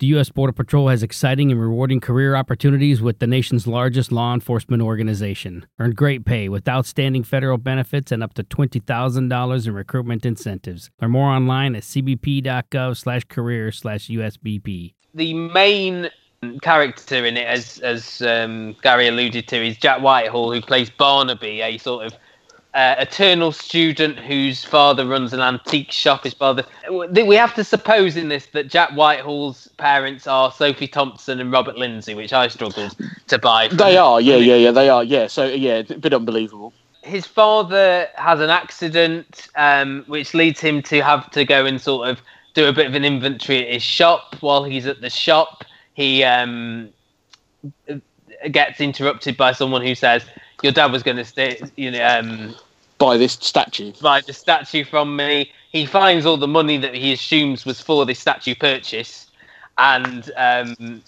Speaker 7: The U.S. Border Patrol has exciting and rewarding career opportunities with the nation's largest law enforcement organization. Earn great pay with outstanding federal benefits and up to $20,000 in recruitment incentives. Learn more online at cbp.gov slash career slash USBP.
Speaker 4: the main character in it, as as um, Gary alluded to, is Jack Whitehall, who plays Barnaby, a sort of uh, eternal student whose father runs an antique shop. His father. We have to suppose in this that Jack Whitehall's parents are Sophie Thompson and Robert Lindsay, which I struggled to buy. from-
Speaker 3: they are, yeah, yeah, yeah, they are, yeah. So yeah, a bit unbelievable.
Speaker 4: his father has an accident, um, which leads him to have to go and sort of do a bit of an inventory at his shop. While he's at the shop, he um, gets interrupted by someone who says, "Your dad was going to stay, you know, um,
Speaker 3: By this statue,
Speaker 4: buy the statue from me." He finds all the money that he assumes was for this statue purchase, and um,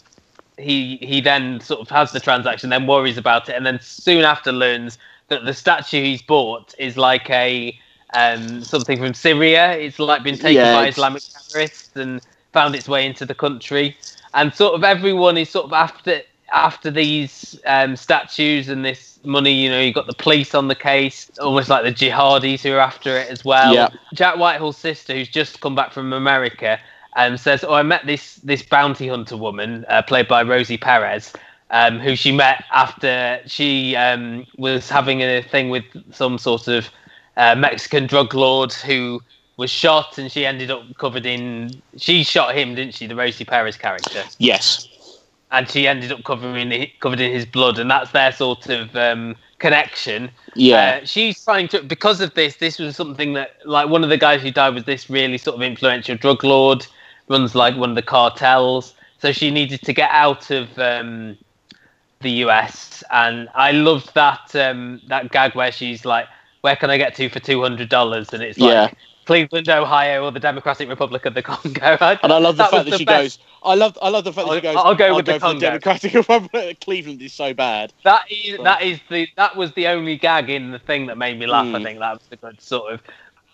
Speaker 4: he he then sort of has the transaction, then worries about it, and then soon after learns that the statue he's bought is like a um, something from Syria. It's like been taken
Speaker 3: Yeah,
Speaker 4: by Islamic terrorists and found its way into the country, and sort of everyone is sort of after after these um, statues and this money. You know, you got the police on the case, almost like the jihadis who are after it as well.
Speaker 3: Yeah.
Speaker 4: Jack Whitehall's sister, who's just come back from America, um, says, "Oh, I met this this bounty hunter woman uh, played by Rosie Perez, um, who she met after she um, was having a thing with some sort of uh, Mexican drug lord who was shot, and she ended up covered in. She shot him, didn't she? The Rosie Perez character,
Speaker 3: Yes.
Speaker 4: And she ended up covering covered in his blood, and that's their sort of um, connection.
Speaker 3: Yeah.
Speaker 4: Uh, she's trying to because of this. This was something that like one of the guys who died was this really sort of influential drug lord, runs like one of the cartels. So she needed to get out of um, the US, and I loved that um, that gag where she's like, "Where can I get to for two hundred dollars?" And it's like.
Speaker 3: Yeah.
Speaker 4: Cleveland, Ohio, or the Democratic Republic of the Congo.
Speaker 3: And I love the
Speaker 4: That
Speaker 3: fact that
Speaker 4: the
Speaker 3: she
Speaker 4: best.
Speaker 3: goes. I love. I love the fact that
Speaker 4: I'll-
Speaker 3: she goes.
Speaker 4: I'll go with the
Speaker 3: for
Speaker 4: Congo."
Speaker 3: Democratic Republic. Cleveland is so bad.
Speaker 4: That is that is the that was the only gag in the thing that made me laugh. I
Speaker 3: Mm.
Speaker 4: think that was the good sort of.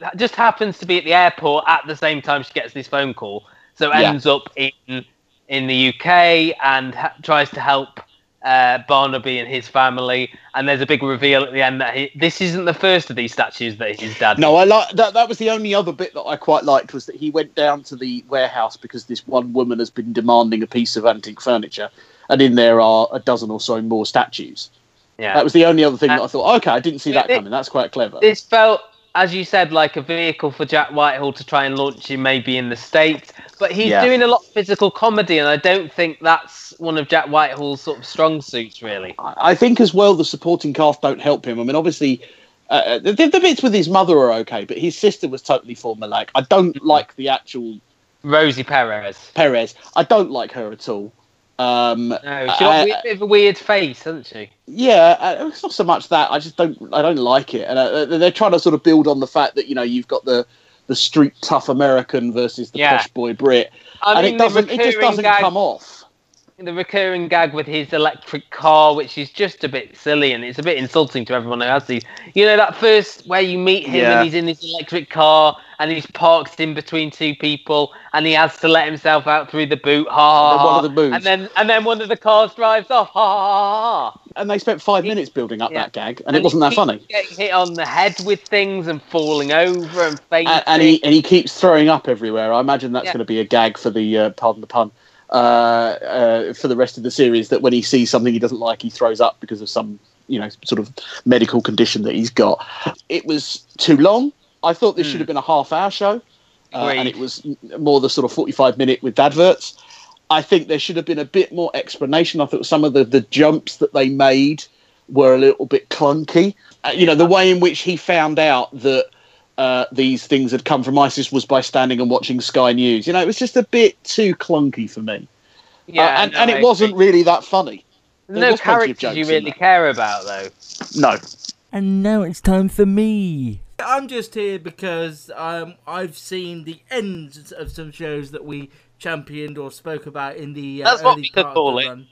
Speaker 4: That just happens to be at the airport at the same time she gets this phone call, so
Speaker 3: Yeah.
Speaker 4: ends up in in the UK and ha- tries to help uh, Barnaby and his family. And there's a big reveal at the end that he, this isn't the first of these statues that his dad.
Speaker 3: No, I like that. That was the only other bit that I quite liked was that he went down to the warehouse because this one woman has been demanding a piece of antique furniture, and in there are a dozen or so more statues.
Speaker 4: yeah.
Speaker 3: That was the only other thing that
Speaker 4: Uh,
Speaker 3: I thought. Okay, I didn't see that
Speaker 4: it-
Speaker 3: coming. That's quite clever.
Speaker 4: this felt, as you said, like a vehicle for Jack Whitehall to try and launch him maybe in the States. But he's
Speaker 3: Yeah.
Speaker 4: doing a lot of physical comedy, and I don't think that's one of Jack Whitehall's sort of strong suits, really.
Speaker 3: I think as well the supporting cast don't help him. I mean, obviously, uh, the, the bits with his mother are okay, but his sister was totally formulaic. I don't like the actual
Speaker 4: Rosie Perez.
Speaker 3: Perez. I don't like her at all. Um,
Speaker 4: No, she's got
Speaker 3: I-
Speaker 4: a bit of a weird face, hasn't she?
Speaker 3: yeah, uh, it's not so much that I just don't. I don't like it, and uh, they're trying to sort of build on the fact that you know you've got the the street tough American versus the
Speaker 4: Yeah.
Speaker 3: posh boy Brit,
Speaker 4: I
Speaker 3: and
Speaker 4: mean,
Speaker 3: it doesn't. It just doesn't
Speaker 4: gag-
Speaker 3: come off.
Speaker 4: The recurring gag with his electric car, which is just a bit silly and it's a bit insulting to everyone who has these. You know, that first where you meet him
Speaker 3: Yeah.
Speaker 4: and he's in his electric car and he's parked in between two people and he has to let himself out through the boot. Ha ha
Speaker 3: And then one of the boots.
Speaker 4: And then and then one of the cars drives off. Ha ha ha ha.
Speaker 3: And they spent five minutes building up
Speaker 4: Yeah.
Speaker 3: that gag, and, it wasn't that funny.
Speaker 4: Getting hit on the head with things and falling over and fainting.
Speaker 3: and, and he and he keeps throwing up everywhere. I imagine that's
Speaker 4: Yeah.
Speaker 3: going to be a gag for the uh, pardon the pun uh, uh, for the rest of the series. That when he sees something he doesn't like, he throws up because of some you know sort of medical condition that he's got. It was too long. I thought this should have been a half hour show, uh, and
Speaker 4: Hmm.
Speaker 3: It was more the sort of forty five minute with adverts. I think there should have been a bit more explanation. I thought some of the, the jumps that they made were a little bit clunky. Uh, you know, the way in which he found out that uh, these things had come from ISIS was by standing and watching Sky News. You know, it was just a bit too clunky for me.
Speaker 4: yeah,
Speaker 3: Uh, and,
Speaker 4: no,
Speaker 3: and it wasn't really that funny. There
Speaker 4: no
Speaker 3: was plenty of
Speaker 4: characters you really care about though.
Speaker 3: No.
Speaker 5: And now it's time for me. I'm just here because um, I've seen the ends of some shows that we championed or spoke about in the uh,
Speaker 4: That's what
Speaker 5: early
Speaker 4: we could
Speaker 5: part of
Speaker 4: call
Speaker 5: the
Speaker 4: it.
Speaker 5: run.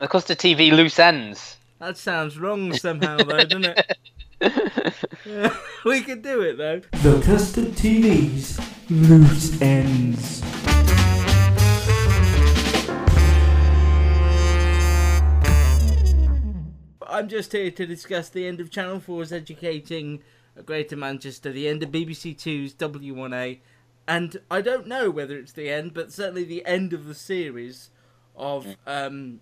Speaker 4: Of course, the TV loose ends.
Speaker 5: That sounds wrong somehow, though, doesn't it? Yeah, we could do it though. The Custard TV's loose ends. I'm just here to discuss the end of Channel 4's Educating a Greater Manchester, the end of BBC 2's W1A, and I don't know whether it's the end, but certainly the end of the series of um,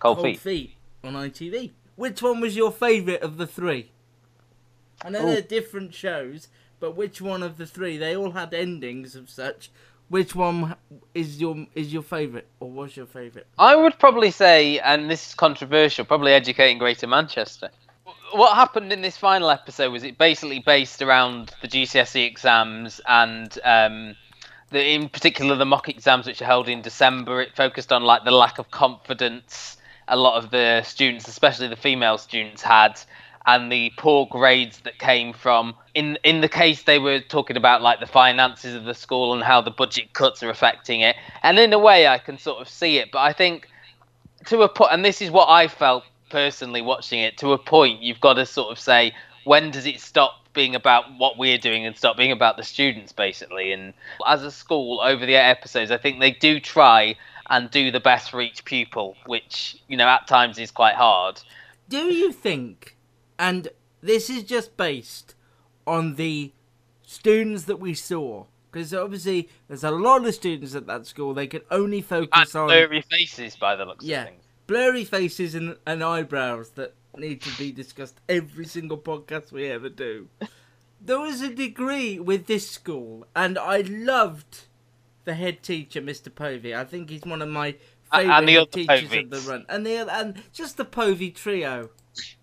Speaker 4: Cold,
Speaker 5: Cold
Speaker 4: feet.
Speaker 5: Feet on ITV. Which one was your favourite of the three? I know they're different shows, but which one of the three? They all had endings of such. Which one is your is your favourite, or was your favourite?
Speaker 4: I would probably say, and this is controversial, probably educating Greater Manchester. What happened in this final episode was it basically based around the GCSE exams and um, the, in particular the mock exams which are held in December. It focused on like the lack of confidence a lot of the students, especially the female students, had, and the poor grades that came from. In in the case, they were talking about like the finances of the school and how the budget cuts are affecting it. And in a way, I can sort of see it, but I think to a point, and this is what I felt personally watching it. To a point, you've got to sort of say when does it stop being about what we're doing and stop being about the students, basically. And as a school, over the episodes, I think they do try and do the best for each pupil, which you know at times is quite hard.
Speaker 5: Do you think, and this is just based on the students that we saw, because obviously there's a lot of students at that school. They can only focus
Speaker 4: And
Speaker 5: on
Speaker 4: blurry faces by the looks
Speaker 5: yeah,
Speaker 4: of things.
Speaker 5: blurry faces and, and eyebrows that need to be discussed every single podcast we ever do. There was a degree with this school, and I loved the head teacher, Mr. Povey. I think he's one of my favourite
Speaker 4: and the
Speaker 5: head teachers of the run, and the and just the Povey trio,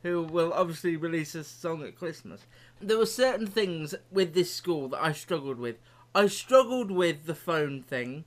Speaker 5: who will obviously release a song at Christmas. There were certain things with this school that I struggled with. I struggled with the phone thing,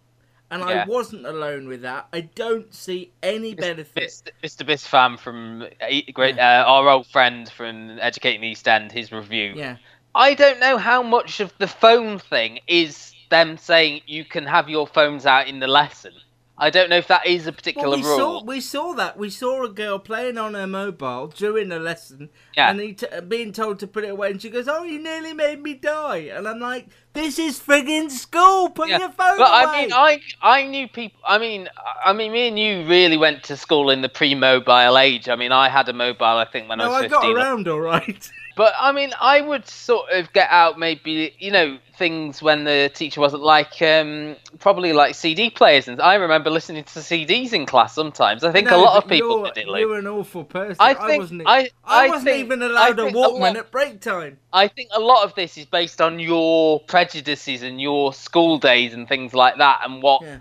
Speaker 5: and I wasn't alone with that. I don't see any benefit.
Speaker 4: Mr. Bispham from great, uh, our old friend from Educating the East End, his review.
Speaker 5: Yeah.
Speaker 4: I don't know how much of the phone thing is them saying you can have your phones out in the lesson. I don't know if that is a particular
Speaker 5: Well, we
Speaker 4: rule.
Speaker 5: saw we saw that we saw a girl playing on her mobile during a lesson,
Speaker 4: Yeah.
Speaker 5: and he t- being told to put it away, and she goes, "Oh, you nearly made me die," and I'm like, "This is friggin' school. Put
Speaker 4: Yeah.
Speaker 5: your phone away.
Speaker 4: But
Speaker 5: away."
Speaker 4: I mean, I I knew people. I mean, I mean, me and you really went to school in the pre-mobile age. I mean, I had a mobile, I think, when I
Speaker 5: no,
Speaker 4: was
Speaker 5: I got around all right.
Speaker 4: But I mean, I would sort of get out maybe you know things when the teacher wasn't like um, probably like CD players, and I remember listening to CDs in class sometimes. I think
Speaker 5: No,
Speaker 4: a lot of people did it. Luke.
Speaker 5: You're an awful person.
Speaker 4: I
Speaker 5: I, wasn't.
Speaker 4: I-
Speaker 5: I
Speaker 4: I
Speaker 5: wasn't
Speaker 4: think-
Speaker 5: even allowed a
Speaker 4: think a lot-
Speaker 5: at break time.
Speaker 4: I think a lot of this is based on your prejudices and your school days and things like that, and what
Speaker 5: Yeah.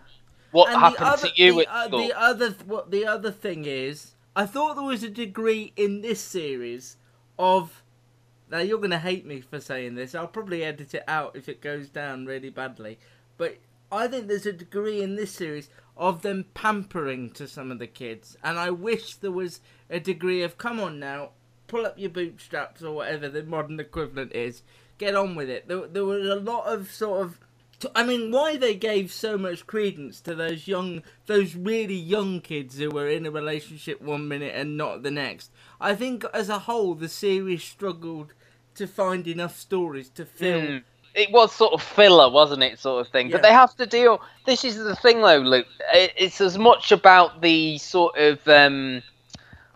Speaker 4: what
Speaker 5: And
Speaker 4: happened
Speaker 5: other-
Speaker 4: to you
Speaker 5: the,
Speaker 4: at
Speaker 5: uh,
Speaker 4: school.
Speaker 5: The other, what the other thing is, I thought there was a degree in this series of. Now you're gonna hate me for saying this. I'll probably edit it out if it goes down really badly. But I think there's a degree in this series of them pampering to some of the kids, and I wish there was a degree of come on now, pull up your bootstraps or whatever the modern equivalent is. Get on with it. There, there was a lot of sort of I mean, why they gave so much credence to those young, those really young kids who were in a relationship one minute and not the next. I think as a whole, the series struggled to find enough stories to fill.
Speaker 4: Mm. It was sort of filler, wasn't it, sort of thing.
Speaker 5: Yeah.
Speaker 4: But they have to deal. This is the thing, though, Luke. It's as much about the sort of um,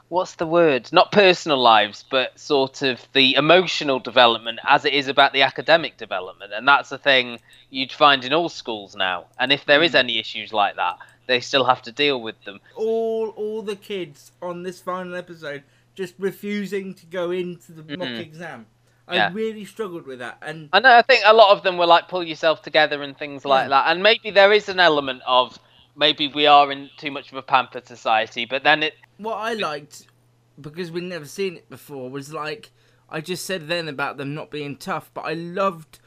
Speaker 4: what's the word? Not personal lives, but sort of the emotional development as it is about the academic development. And that's the thing you'd find in all schools now. And if there is
Speaker 5: Mm.
Speaker 4: any issues like that, they still have to deal with them.
Speaker 5: All, all the kids on this final episode just refusing to go into the mock
Speaker 4: Mhm.
Speaker 5: exam. I
Speaker 4: Yeah.
Speaker 5: really struggled with that, and
Speaker 4: I know. I think a lot of them were like pull yourself together and things like that. And maybe there is an element of maybe we are in too much of a pampered society. But then it
Speaker 5: what I liked because we'd never seen it before was like I just said then about them not being tough, but I loved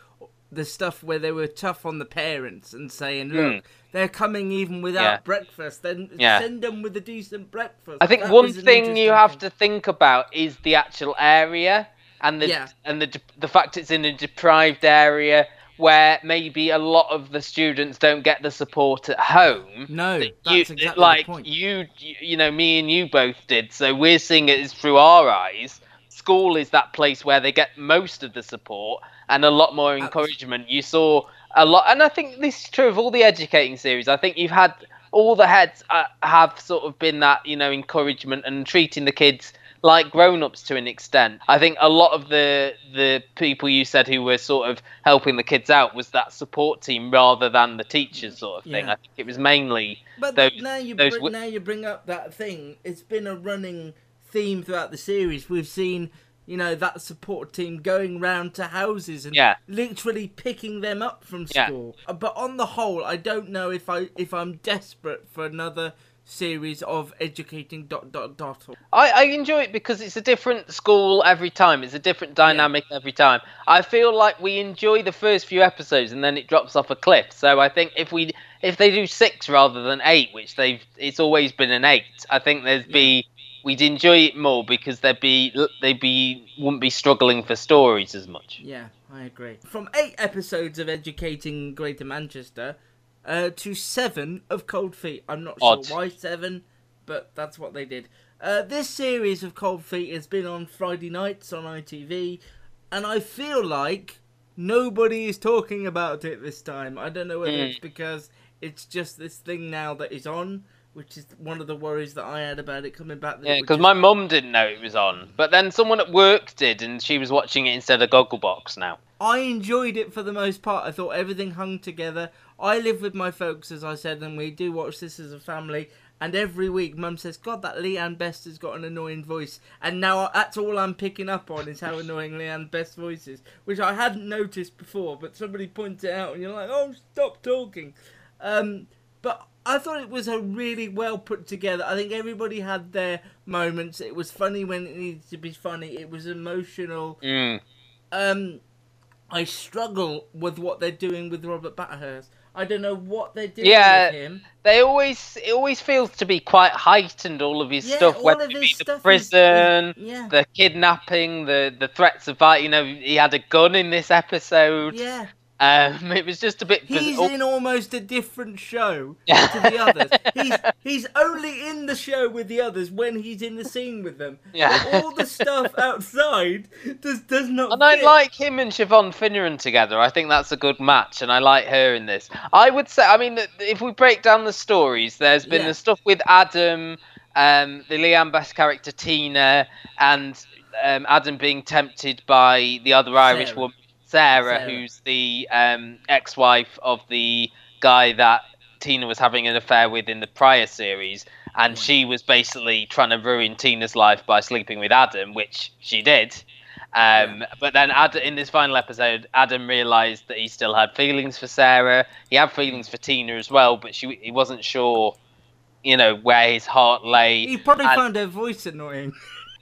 Speaker 5: the stuff where they were tough on the parents and saying, "Look,
Speaker 4: Mm.
Speaker 5: They're coming even without
Speaker 4: Yeah.
Speaker 5: breakfast. Then
Speaker 4: Yeah.
Speaker 5: send them with a decent breakfast."
Speaker 4: I think
Speaker 5: That
Speaker 4: one thing you have
Speaker 5: thing.
Speaker 4: to think about is the actual area and the
Speaker 5: Yeah.
Speaker 4: and the the fact it's in a deprived area where maybe a lot of the students don't get the support at home.
Speaker 5: No,
Speaker 4: that
Speaker 5: that's
Speaker 4: you,
Speaker 5: exactly the
Speaker 4: like
Speaker 5: point.
Speaker 4: you, you you know me and you both did. So we're seeing it through our eyes. School is that place where they get most of the support and a lot more encouragement. You saw a lot, and I think this is true of all the educating series. I think you've had all the heads uh, have sort of been that you know encouragement and treating the kids like grown-ups to an extent. I think a lot of the the people you said who were sort of helping the kids out was that support team rather than the teachers sort of thing.
Speaker 5: Yeah.
Speaker 4: I think it was mainly
Speaker 5: But
Speaker 4: those
Speaker 5: now you
Speaker 4: those wi-
Speaker 5: now you bring up that thing. It's been a running theme throughout the series. We've seen you know that support team going round to houses and
Speaker 4: Yeah.
Speaker 5: literally picking them up from school. Uh, But on the whole, I don't know if I if I'm desperate for another series of educating dot dot dot.
Speaker 4: I, I enjoy it because it's a different school every time. It's a different dynamic every time. I feel like we enjoy the first few episodes and then it drops off a cliff. So I think if we if they do six rather than eight, which they've it's always been an eight, I think there'd be we'd enjoy it more because there'd be they'd be wouldn't be struggling for stories as much.
Speaker 5: Yeah, I agree. From eight episodes of educating Greater Manchester uh, to seven of Cold Feet. I'm not
Speaker 4: Odd.
Speaker 5: sure why seven, but that's what they did. Uh, this series of Cold Feet has been on Friday nights on ITV, and I feel like nobody is talking about it this time. I don't know whether
Speaker 4: Mm.
Speaker 5: it's because it's just this thing now that is on, which is one of the worries that I had about it coming back.
Speaker 4: Yeah, because my mum didn't know it was on, but then someone at work did, and she was watching it instead of Gogglebox now.
Speaker 5: I enjoyed it for the most part. I thought everything hung together. I live with my folks, as I said, and we do watch this as a family. And every week, Mum says, "God, that Leanne Best has got an annoying voice." And now that's all I'm picking up on is how annoying Leanne Best's voice is, which I hadn't noticed before. But somebody points it out, and you're like, "Oh, stop talking." Um, but I thought it was a really well put together. I think everybody had their moments. It was funny when it needed to be funny. It was emotional
Speaker 4: Mm.
Speaker 5: um, I struggle with what they're doing with Robert Bathurst. I don't know what they're doing
Speaker 4: Yeah,
Speaker 5: with him.
Speaker 4: They always, it always feels to be quite heightened. All of his
Speaker 5: Yeah,
Speaker 4: stuff,
Speaker 5: all
Speaker 4: whether
Speaker 5: of
Speaker 4: it
Speaker 5: his
Speaker 4: be the prison,
Speaker 5: is- yeah.
Speaker 4: the kidnapping, the the threats of violence. You know, he had a gun in this episode.
Speaker 5: Yeah,
Speaker 4: Um, it was just a bit.
Speaker 5: he's
Speaker 4: oh,
Speaker 5: in almost a different show to the others. He's he's only in the show with the others when he's in the scene with them.
Speaker 4: Yeah.
Speaker 5: All the stuff outside does does not.
Speaker 4: And I like him and Siobhan Finneran together. I think that's a good match, and I like her in this. I would say, I mean, if we break down the stories, there's been
Speaker 5: Yeah.
Speaker 4: the stuff with Adam, um, the Leanne Best character Tina, and um, Adam being tempted by the other Irish
Speaker 5: Sarah.
Speaker 4: woman, Sarah,
Speaker 5: Sarah.
Speaker 4: who's the um, ex-wife of the guy that Tina was having an affair with in the prior series. And she was basically trying to ruin Tina's life by sleeping with Adam, which she did. Um, But then Ad- in this final episode, Adam realised that he still had feelings for Sarah. He had feelings for Tina as well, but she he wasn't sure, you know, where his heart lay.
Speaker 5: He probably
Speaker 4: And-
Speaker 5: found her voice annoying.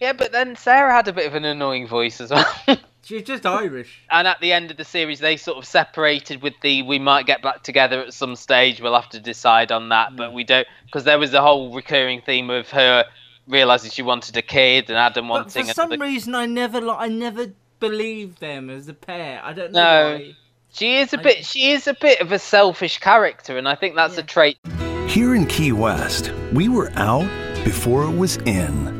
Speaker 4: Yeah, but then Sarah had a bit of an annoying voice as well.
Speaker 5: She's just Irish.
Speaker 4: and at the end of the series, they sort of separated with the we might get back together at some stage. We'll have to decide on that, but we don't because there was a whole recurring theme of her realizing she wanted a kid and Adam
Speaker 5: But
Speaker 4: wanting
Speaker 5: for some
Speaker 4: another.
Speaker 5: reason, I never li- I never believed them as a pair. I don't know
Speaker 4: No.
Speaker 5: why.
Speaker 4: She is a
Speaker 5: I-
Speaker 4: bit. She is a bit of a selfish character, and I think that's a trait.
Speaker 6: Here in Key West, we were out before it was in.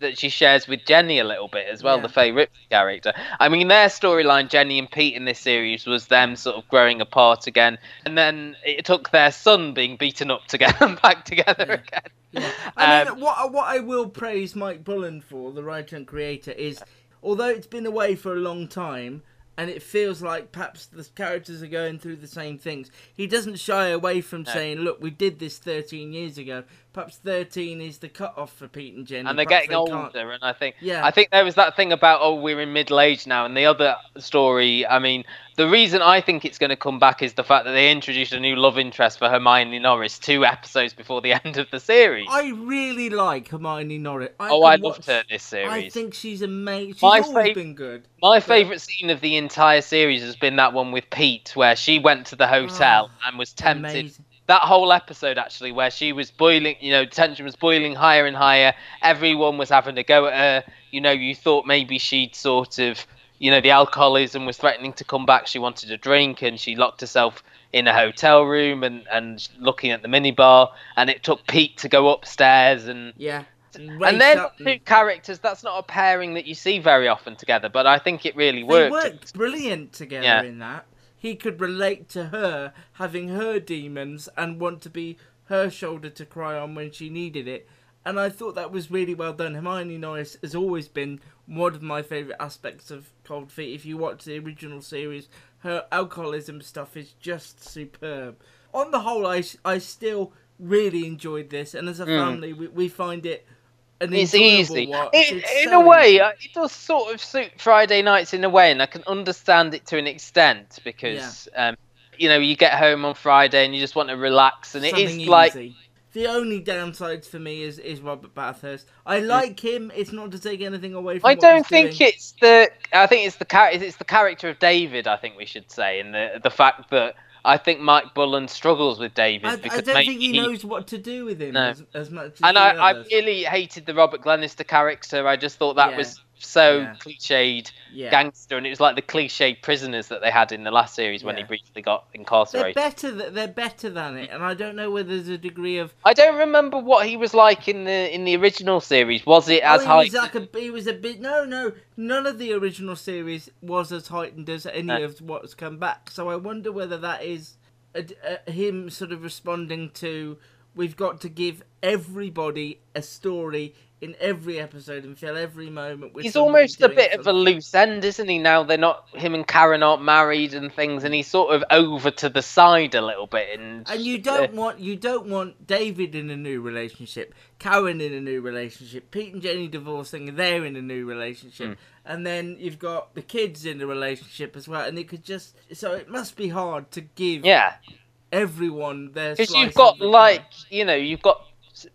Speaker 4: That she shares with Jenny a little bit as well,
Speaker 5: Yeah.
Speaker 4: the Fay Ripley character. I mean, their storyline, Jenny and Pete in this series, was them sort of growing apart again, and then it took their son being beaten up to get them back together again.
Speaker 5: Yeah. I mean,
Speaker 4: Um,
Speaker 5: what what I will praise Mike Bullen for, the writer and creator, is although it's been away for a long time and it feels like perhaps the characters are going through the same things, he doesn't shy away from saying, "Look, we did this 13 years ago. Perhaps 13 is the cut off for Pete and Jenny,
Speaker 4: and they're
Speaker 5: Perhaps
Speaker 4: getting
Speaker 5: they can't-
Speaker 4: older and i think
Speaker 5: Yeah.
Speaker 4: i think there was that thing about oh we're in middle age now and the other story i mean the reason i think it's going to come back is the fact that they introduced a new love interest for hermione norris two episodes before the end of the series
Speaker 5: I really like Hermione Norris. I
Speaker 4: oh i
Speaker 5: watch-
Speaker 4: loved her this series.
Speaker 5: I think she's amazing. She's
Speaker 4: My
Speaker 5: always
Speaker 4: fav-
Speaker 5: been good.
Speaker 4: my favourite scene of the entire series has been that one with Pete, where she went to the hotel ah, and was tempted.
Speaker 5: Amazing.
Speaker 4: That whole episode, actually, where she was boiling, you know, tension was boiling higher and higher. Everyone was having to go at her. You know, you thought maybe she'd sort of, you know, the alcoholism was threatening to come back. She wanted a drink and she locked herself in a hotel room and, and looking at the minibar. And it took Pete to go upstairs and
Speaker 5: Yeah.
Speaker 4: and then two characters. That's not a pairing that you see very often together, but I think it really
Speaker 5: They
Speaker 4: worked.
Speaker 5: worked brilliant together
Speaker 4: Yeah.
Speaker 5: in that. He could relate to her having her demons and want to be her shoulder to cry on when she needed it. And I thought that was really well done. Hermione Norris has always been one of my favourite aspects of Cold Feet. If you watch the original series, her alcoholism stuff is just superb. On the whole, I, I still really enjoyed this, and as a family, we, we find it
Speaker 4: Mm. It's easy.
Speaker 5: watch.
Speaker 4: In,
Speaker 5: It's
Speaker 4: in
Speaker 5: so
Speaker 4: a way,
Speaker 5: easy.
Speaker 4: it does sort of suit Friday nights in a way, and I can understand it to an extent because, um, you know, you get home on Friday and you just want to relax, and it
Speaker 5: something
Speaker 4: is like.
Speaker 5: The only downsides for me is, is Robert Bathurst. I like him. It's not to take anything away from.
Speaker 4: I don't think
Speaker 5: doing.
Speaker 4: it's the. I think it's the char- It's the character of David. I think we should say, and the the fact that I think Mike Bullen struggles with David
Speaker 5: I, I
Speaker 4: because
Speaker 5: don't think he knows what to do with him
Speaker 4: No.
Speaker 5: as, as much as
Speaker 4: And I, I really hated the Robert Glenister character. I just thought that
Speaker 5: Yeah.
Speaker 4: was so
Speaker 5: Yeah.
Speaker 4: cliched
Speaker 5: Yeah.
Speaker 4: gangster, and it was like the cliched prisoners that they had in the last series when he briefly got incarcerated.
Speaker 5: They're better. th- They're better than it, and I don't know whether there's a degree of.
Speaker 4: I don't remember what he was like in the in the original series. Was it as
Speaker 5: oh, he
Speaker 4: high?
Speaker 5: was like a. He was a bit. No, no. None of the original series was as heightened as any
Speaker 4: No.
Speaker 5: of what's come back. So I wonder whether that is a, a- him sort of responding to. We've got to give everybody a story in every episode and fill every moment with.
Speaker 4: He's almost a bit of a loose end, isn't he? Now they're not him and Karen aren't married and things, and he's sort of over to the side a little bit. And
Speaker 5: And you don't want you don't want David in a new relationship, Karen in a new relationship, Pete and Jenny divorcing, they're in a new relationship,
Speaker 4: Hmm.
Speaker 5: and then you've got the kids in a relationship as well, and it could just so it must be hard to give
Speaker 4: yeah,
Speaker 5: everyone their
Speaker 4: because you've got
Speaker 5: the pie.
Speaker 4: like you know you've got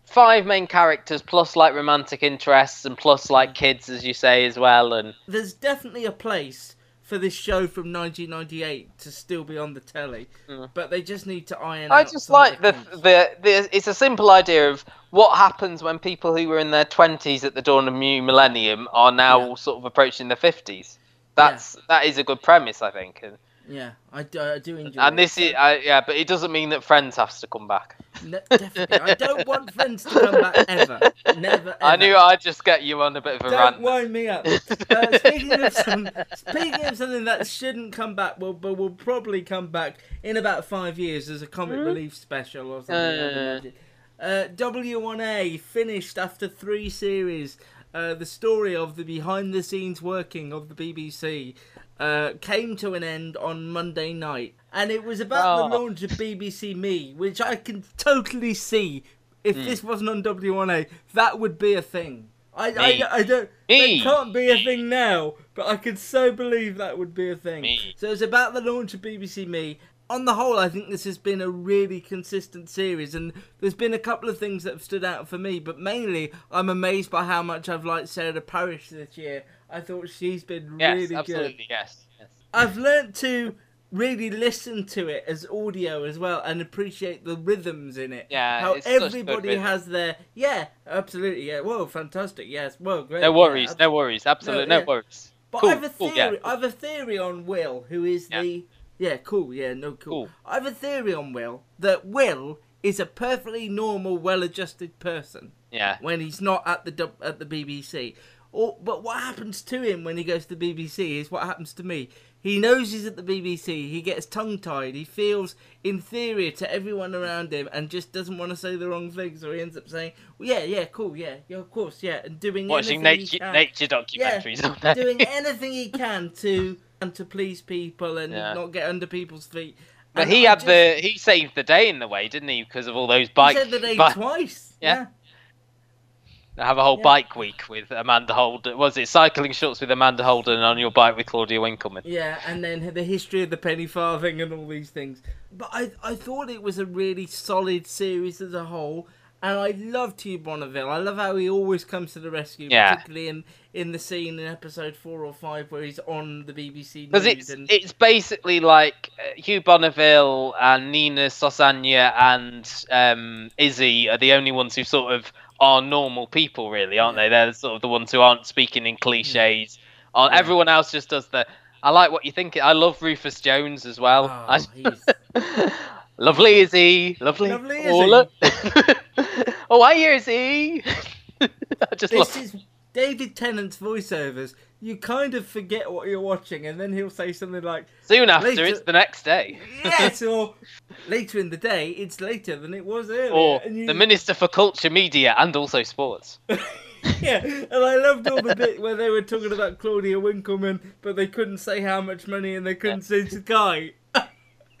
Speaker 4: five main characters plus like romantic interests and plus like mm. kids, as you say as well, and
Speaker 5: there's definitely a place for this show from 1998 to still be on the telly, mm. but they just need to iron.
Speaker 4: I just like the, the the it's a simple idea of what happens when people who were in their twenties at the dawn of new millennium are now
Speaker 5: Yeah.
Speaker 4: sort of approaching their fifties. That's that is a good premise, I think. And,
Speaker 5: yeah, I do, I do enjoy.
Speaker 4: and
Speaker 5: it.
Speaker 4: this is uh, yeah, but it doesn't mean that Friends has to come back.
Speaker 5: No, definitely. I don't want friends to come back ever. Never. Ever.
Speaker 4: I knew I'd just get you on a bit of a
Speaker 5: Don't
Speaker 4: rant.
Speaker 5: wind me up. Uh, speaking of some, speaking of something that shouldn't come back, well, but will probably come back in about five years as a comic relief special or something.
Speaker 4: Uh.
Speaker 5: Uh, W1A finished after three series. Uh, the story of the behind-the-scenes working of the BBC uh, came to an end on Monday night, and it was about the
Speaker 4: Oh.
Speaker 5: launch of BBC Me, which I can totally see. If
Speaker 4: Hmm.
Speaker 5: this wasn't on W1A, that would be a thing. I. I, I don't. It can't be a thing now, but I could so believe that would be a thing.
Speaker 4: Me.
Speaker 5: So it's about the launch of BBC Me. On the whole, I think this has been a really consistent series, and there's been a couple of things that have stood out for me. But mainly, I'm amazed by how much I've liked Sarah Parish this year. I thought she's been
Speaker 4: Yes,
Speaker 5: really good.
Speaker 4: absolutely, yes. yes.
Speaker 5: I've learnt to really listen to it as audio as well and appreciate the rhythms in it.
Speaker 4: Yeah,
Speaker 5: how
Speaker 4: good
Speaker 5: everybody has their yeah, absolutely, yeah. Whoa, fantastic, yes, whoa, great.
Speaker 4: No worries,
Speaker 5: abs-
Speaker 4: no worries, absolutely
Speaker 5: No,
Speaker 4: no, worries.
Speaker 5: But
Speaker 4: cool,
Speaker 5: I have a
Speaker 4: cool,
Speaker 5: theory.
Speaker 4: yeah.
Speaker 5: I have a theory on Will, who is
Speaker 4: Yeah.
Speaker 5: the yeah, cool, yeah, no, cool.
Speaker 4: Cool.
Speaker 5: I have a theory on Will that Will is a perfectly normal, well-adjusted person
Speaker 4: Yeah.
Speaker 5: when he's not at the at the BBC. Or, but what happens to him when he goes to the BBC is what happens to me. He knows he's at the BBC. He gets tongue-tied. He feels inferior to everyone around him, and just doesn't want to say the wrong things. Or he ends up saying, well, "Yeah, yeah, cool, yeah, yeah, of course, yeah," and doing
Speaker 4: Watching
Speaker 5: anything
Speaker 4: nature, nature documentaries day.
Speaker 5: doing anything he can to and to please people and
Speaker 4: Yeah.
Speaker 5: not get under people's feet.
Speaker 4: But
Speaker 5: And
Speaker 4: he
Speaker 5: I
Speaker 4: had
Speaker 5: just-
Speaker 4: the he saved the day in the way, didn't he? Because of all those
Speaker 5: bikes.
Speaker 4: he
Speaker 5: said the day
Speaker 4: bike-
Speaker 5: twice.
Speaker 4: Yeah.
Speaker 5: Yeah.
Speaker 4: Have a whole
Speaker 5: Yeah.
Speaker 4: bike week with Amanda Holden. Was it cycling shorts with Amanda Holden and on your bike with Claudia Winkleman?
Speaker 5: Yeah, and then the history of the penny farthing and all these things. But I I thought it was a really solid series as a whole. And I love Hugh Bonneville. I love how he always comes to the rescue,
Speaker 4: Yeah.
Speaker 5: particularly in, in the scene in episode four or five where he's on the BBC
Speaker 4: Because
Speaker 5: News.
Speaker 4: it's
Speaker 5: and
Speaker 4: it's basically like uh, Hugh Bonneville and Nina Sosanya and um, Izzy are the only ones who sort of are normal people, really, aren't they? They're sort of the ones who aren't speaking in cliches.
Speaker 5: Yeah.
Speaker 4: Everyone else just does the. I like what you think. I love Rufus Jones as well.
Speaker 5: Oh,
Speaker 4: I- lovely Izzy, lovely.
Speaker 5: Lovely
Speaker 4: Oh,
Speaker 5: Izzy.
Speaker 4: look. oh, hi, Izzy. I just
Speaker 5: this
Speaker 4: love.
Speaker 5: is David Tennant's voiceovers. You kind of forget what you're watching, and then he'll say something like,
Speaker 4: Soon after,
Speaker 5: later-
Speaker 4: it's the next day.
Speaker 5: "Yes," or later in the day, it's later than it was earlier.
Speaker 4: Or
Speaker 5: and you,
Speaker 4: the Minister for Culture, Media, and also Sports.
Speaker 5: yeah, and I loved all the bit where they were talking about Claudia Winkleman, but they couldn't say how much money, and they couldn't say Sky.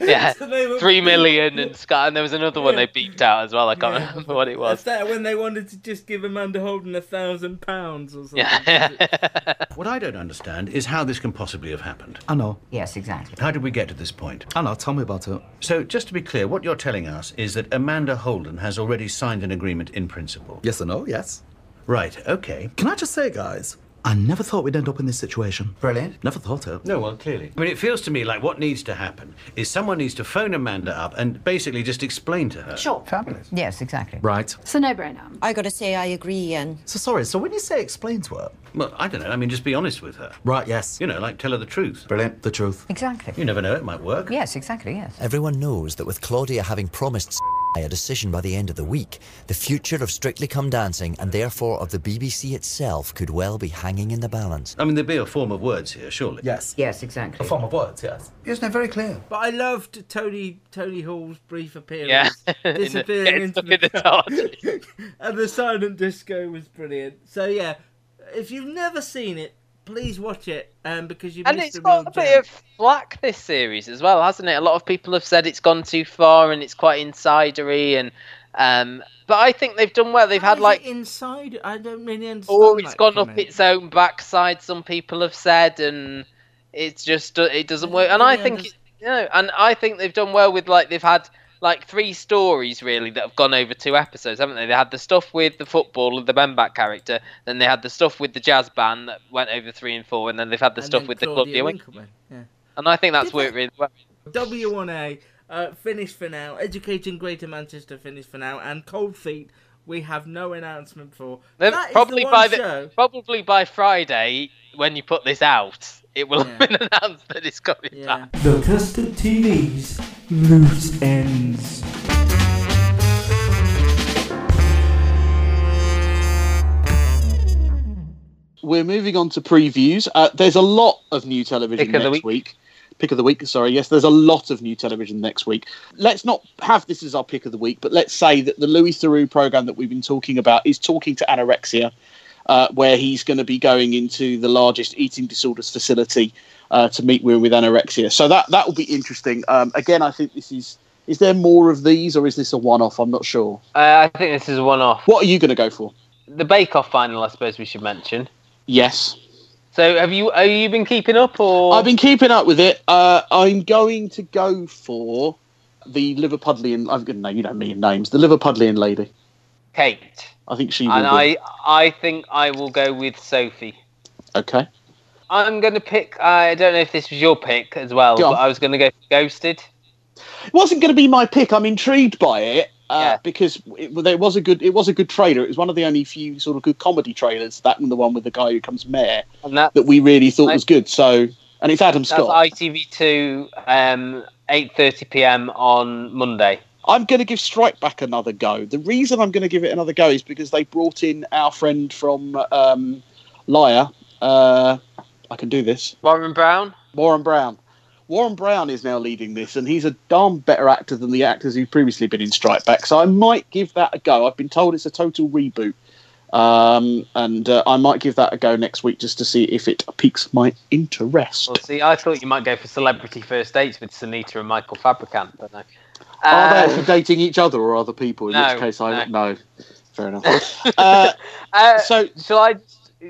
Speaker 4: Yeah,
Speaker 5: So
Speaker 4: three million and Scott, and there was another one
Speaker 5: Yeah.
Speaker 4: they beeped out as well. I can't
Speaker 5: Yeah.
Speaker 4: remember what it
Speaker 5: That's
Speaker 4: was.
Speaker 5: that when they wanted to just give Amanda Holden a thousand pounds or something.
Speaker 4: Yeah,
Speaker 8: What I don't understand is how this can possibly have happened.
Speaker 9: I know.
Speaker 10: Yes, exactly.
Speaker 8: How did we get to this point?
Speaker 9: I know. Tell me about it.
Speaker 8: So, just to be clear, what you're telling us is that Amanda Holden has already signed an agreement in principle.
Speaker 9: Yes or no? Yes.
Speaker 8: Right, okay.
Speaker 9: Can I just say, guys, I never thought we'd end up in this situation.
Speaker 8: Brilliant.
Speaker 9: Never thought so.
Speaker 8: No, well, clearly. I mean, it feels to me like what needs to happen is someone needs to phone Amanda up and basically just explain to her.
Speaker 10: Sure.
Speaker 9: Fabulous.
Speaker 10: Yes, exactly.
Speaker 9: Right.
Speaker 10: So no-brainer.
Speaker 11: I gotta say, I agree, Ian.
Speaker 9: So sorry, so when you say explain to her.
Speaker 8: Well, I don't know. I mean, just be honest with her.
Speaker 9: Right, yes.
Speaker 8: You know, like tell her the truth.
Speaker 9: Brilliant. The truth.
Speaker 10: Exactly.
Speaker 8: You never know, it might work.
Speaker 10: Yes, exactly, yes.
Speaker 12: Everyone knows that with Claudia having promised a decision by the end of the week, the future of Strictly Come Dancing and therefore of the BBC itself could well be hanging in the balance.
Speaker 8: I mean, there'd be a form of words here, surely.
Speaker 9: Yes.
Speaker 10: Yes, exactly.
Speaker 9: A form of words, yes. Isn't it very clear?
Speaker 5: But I loved Tony Tony Hall's brief appearance.
Speaker 4: Yeah.
Speaker 5: disappearing
Speaker 4: Getting
Speaker 5: into
Speaker 4: stuck in the
Speaker 5: dark. and the silent disco was brilliant. So yeah, if you've never seen it, please watch it. Um, because you
Speaker 4: And
Speaker 5: missed
Speaker 4: it's
Speaker 5: a real
Speaker 4: got a bit
Speaker 5: gem.
Speaker 4: of flack this series as well, hasn't it? A lot of people have said it's gone too far and it's quite insidery and um but I think they've done well. They've
Speaker 5: How
Speaker 4: had like
Speaker 5: it inside. I don't really understand.
Speaker 4: or it's gone up its own backside. Some people have said, and it's just uh, it doesn't work. And I think
Speaker 5: underst-
Speaker 4: you know, and I think they've done well with like they've had like three stories really that have gone over two episodes, haven't they? They had the stuff with the football and the Benback character, then they had the stuff with the jazz band that went over three and four, and then they've had the
Speaker 5: And
Speaker 4: stuff with the
Speaker 5: Claudia
Speaker 4: Winkleman.
Speaker 5: Winkleman. Yeah.
Speaker 4: And I think that's
Speaker 5: Did
Speaker 4: worked
Speaker 5: they-
Speaker 4: really well.
Speaker 5: W1A, uh, finished for now. Educating Greater Manchester, finished for now. And Cold Feet, we have no announcement for.
Speaker 4: Then
Speaker 5: That is
Speaker 4: probably
Speaker 5: the one
Speaker 4: by the
Speaker 5: show.
Speaker 4: probably by Friday when you put this out, it will have been announced that it's coming back.
Speaker 5: The Custard TV's loose ends.
Speaker 3: We're moving on to previews. Uh, there's a lot of new television
Speaker 4: Pick of
Speaker 3: next
Speaker 4: week.
Speaker 3: week. Pick of the week, sorry. Yes, there's a lot of new television next week. Let's not have this as our pick of the week, but let's say that the Louis Theroux program that we've been talking about is talking to anorexia, uh, where he's going to be going into the largest eating disorders facility uh, to meet with, with anorexia. So that that will be interesting. Um, again, I think this is. Is there more of these, or is this a one-off? I'm not sure.
Speaker 4: Uh, I think this is a one-off.
Speaker 3: What are you going to go for?
Speaker 4: The Bake Off final, I suppose we should mention.
Speaker 3: Yes.
Speaker 4: So have you? Have you been keeping up, or
Speaker 3: I've been keeping up with it. Uh, I'm going to go for the Liverpudlian. Going to name you don't mean names. The Liverpudlian lady.
Speaker 4: Kate?
Speaker 3: I think she.
Speaker 4: And. I, I think I will go with Sophie.
Speaker 3: Okay.
Speaker 4: I'm going to pick. I don't know if this was your pick as well,
Speaker 3: Go on.
Speaker 4: but I was going to go for Ghosted.
Speaker 3: It wasn't going to be my pick. I'm intrigued by it uh, because it, there was a good. It was a good trailer. It was one of the only few sort of good comedy trailers. That and the one with the guy who comes mayor
Speaker 4: And that,
Speaker 3: that we really thought was good. So, and it's Adam Scott.
Speaker 4: ITV2, um, 8:30 p.m. on Monday.
Speaker 3: I'm going to give Strike Back another go. The reason I'm going to give it another go is because they brought in our friend from um, Liar. Uh, I can do this.
Speaker 4: Warren Brown.
Speaker 3: Warren Brown. Warren Brown is now leading this, and he's a darn better actor than the actors who've previously been in Strike Back. So I might give that a go. I've been told it's a total reboot, um, and uh, I might give that a go next week just to see if it piques my interest.
Speaker 4: Well, see, I thought you might go for Celebrity First Dates with Sunita and Michael Fabricant, but no.
Speaker 3: Are
Speaker 4: Uh,
Speaker 3: they for dating each other or other people? In
Speaker 4: no,
Speaker 3: which case, I
Speaker 4: no.
Speaker 3: no. Fair enough. uh,
Speaker 4: uh,
Speaker 3: so,
Speaker 4: shall I?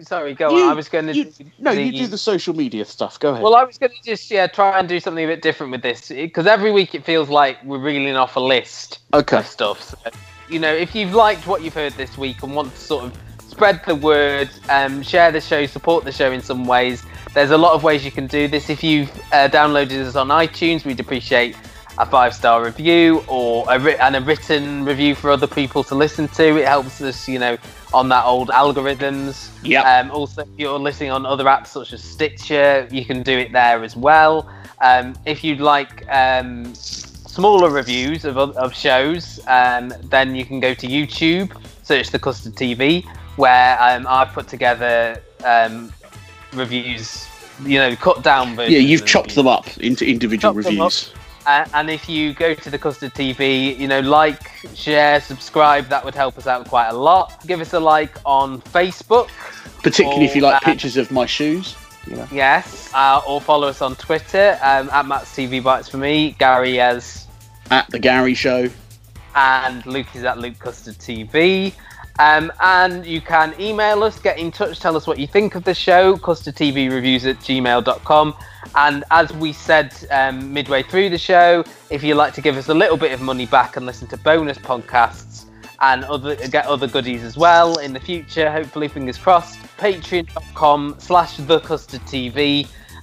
Speaker 4: Sorry, go
Speaker 3: You-
Speaker 4: on. I was going to.
Speaker 3: you- no, you do the social media stuff. Go ahead.
Speaker 4: Well, I was going to just yeah try and do something a bit different with this because every week it feels like we're reeling off a list
Speaker 3: okay.
Speaker 4: of stuff. So, you know, if you've liked what you've heard this week and want to sort of spread the word, um, share the show, support the show in some ways, there's a lot of ways you can do this. If you've uh, downloaded us on iTunes, we'd appreciate a five star review or a writ- and a written review for other people to listen to. It helps us, you know, on that old algorithms.
Speaker 3: Yeah.
Speaker 4: Um, also, if you're listening on other apps such as Stitcher, you can do it there as well. Um, if you'd like um, smaller reviews of, of shows, um, then you can go to YouTube, search the Custard TV, where um, I've put together um, reviews, you know, cut down versions.
Speaker 3: yeah, you've chopped them up into individual
Speaker 4: Chopped
Speaker 3: reviews.
Speaker 4: And if you go to the Custard TV, you know, like, share, subscribe, that would help us out quite a lot. Give us a like on Facebook.
Speaker 3: Particularly if you like
Speaker 4: uh,
Speaker 3: pictures of my shoes. You know.
Speaker 4: Yes. Uh, or follow us on Twitter um, at Matt's TV Bites for me, Gary as,
Speaker 3: At the Gary Show.
Speaker 4: and Luke is at Luke Custard TV. Um, and you can email us, get in touch, tell us what you think of the show, custardtvreviews at gmail.com. And as we said um, midway through the show, if you'd like to give us a little bit of money back and listen to bonus podcasts and other get other goodies as well in the future. Hopefully, fingers crossed. Patreon.com slash the custard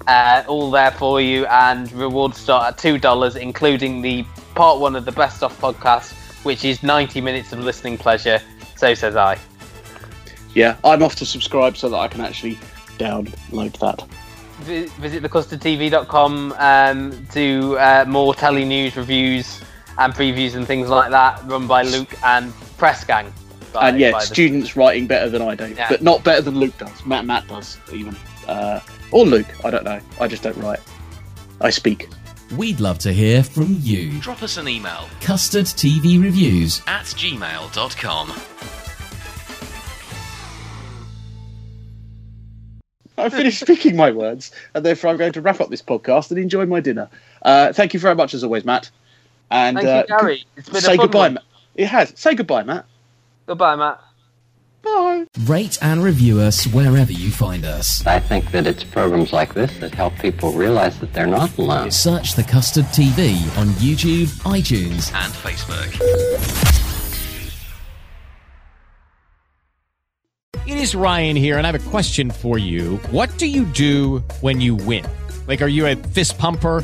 Speaker 4: Uh, all there for you, and rewards start at two dollars, including the part one of the best of podcast, which is ninety minutes of listening pleasure. So says I.
Speaker 3: Yeah, I'm off to subscribe so that I can actually download that.
Speaker 4: Vi- Visit thecustardtv.com um, to uh, more telly news reviews and previews and things like that, run by Luke and Press Gang. by-
Speaker 3: and yeah,
Speaker 4: by the-
Speaker 3: students writing better than I do,
Speaker 4: Yeah.
Speaker 3: but not better than Luke does. Matt Matt does even, uh, or Luke. I don't know. I just don't write. I speak.
Speaker 1: We'd love to hear from you.
Speaker 2: Drop us an email
Speaker 1: custardtvreviews TV Reviews.
Speaker 2: at gmail.com.
Speaker 3: I've finished speaking my words, and therefore I'm going to wrap up this podcast and enjoy my dinner. Uh, thank you very much as always, Matt. And
Speaker 4: Thank you,
Speaker 3: uh,
Speaker 4: Gary. It's been a
Speaker 3: say
Speaker 4: fun
Speaker 3: goodbye,
Speaker 4: one.
Speaker 3: Matt. It has. Say goodbye, Matt.
Speaker 4: Goodbye, Matt.
Speaker 3: Bye.
Speaker 1: Rate and review us wherever you find us.
Speaker 10: I think that it's programs like this that help people realize that they're not alone.
Speaker 1: Search the Custard TV on YouTube, iTunes,
Speaker 2: And Facebook.
Speaker 13: It is Ryan here, and I have a question for you. What do you do when you win? Like, are you a fist pumper?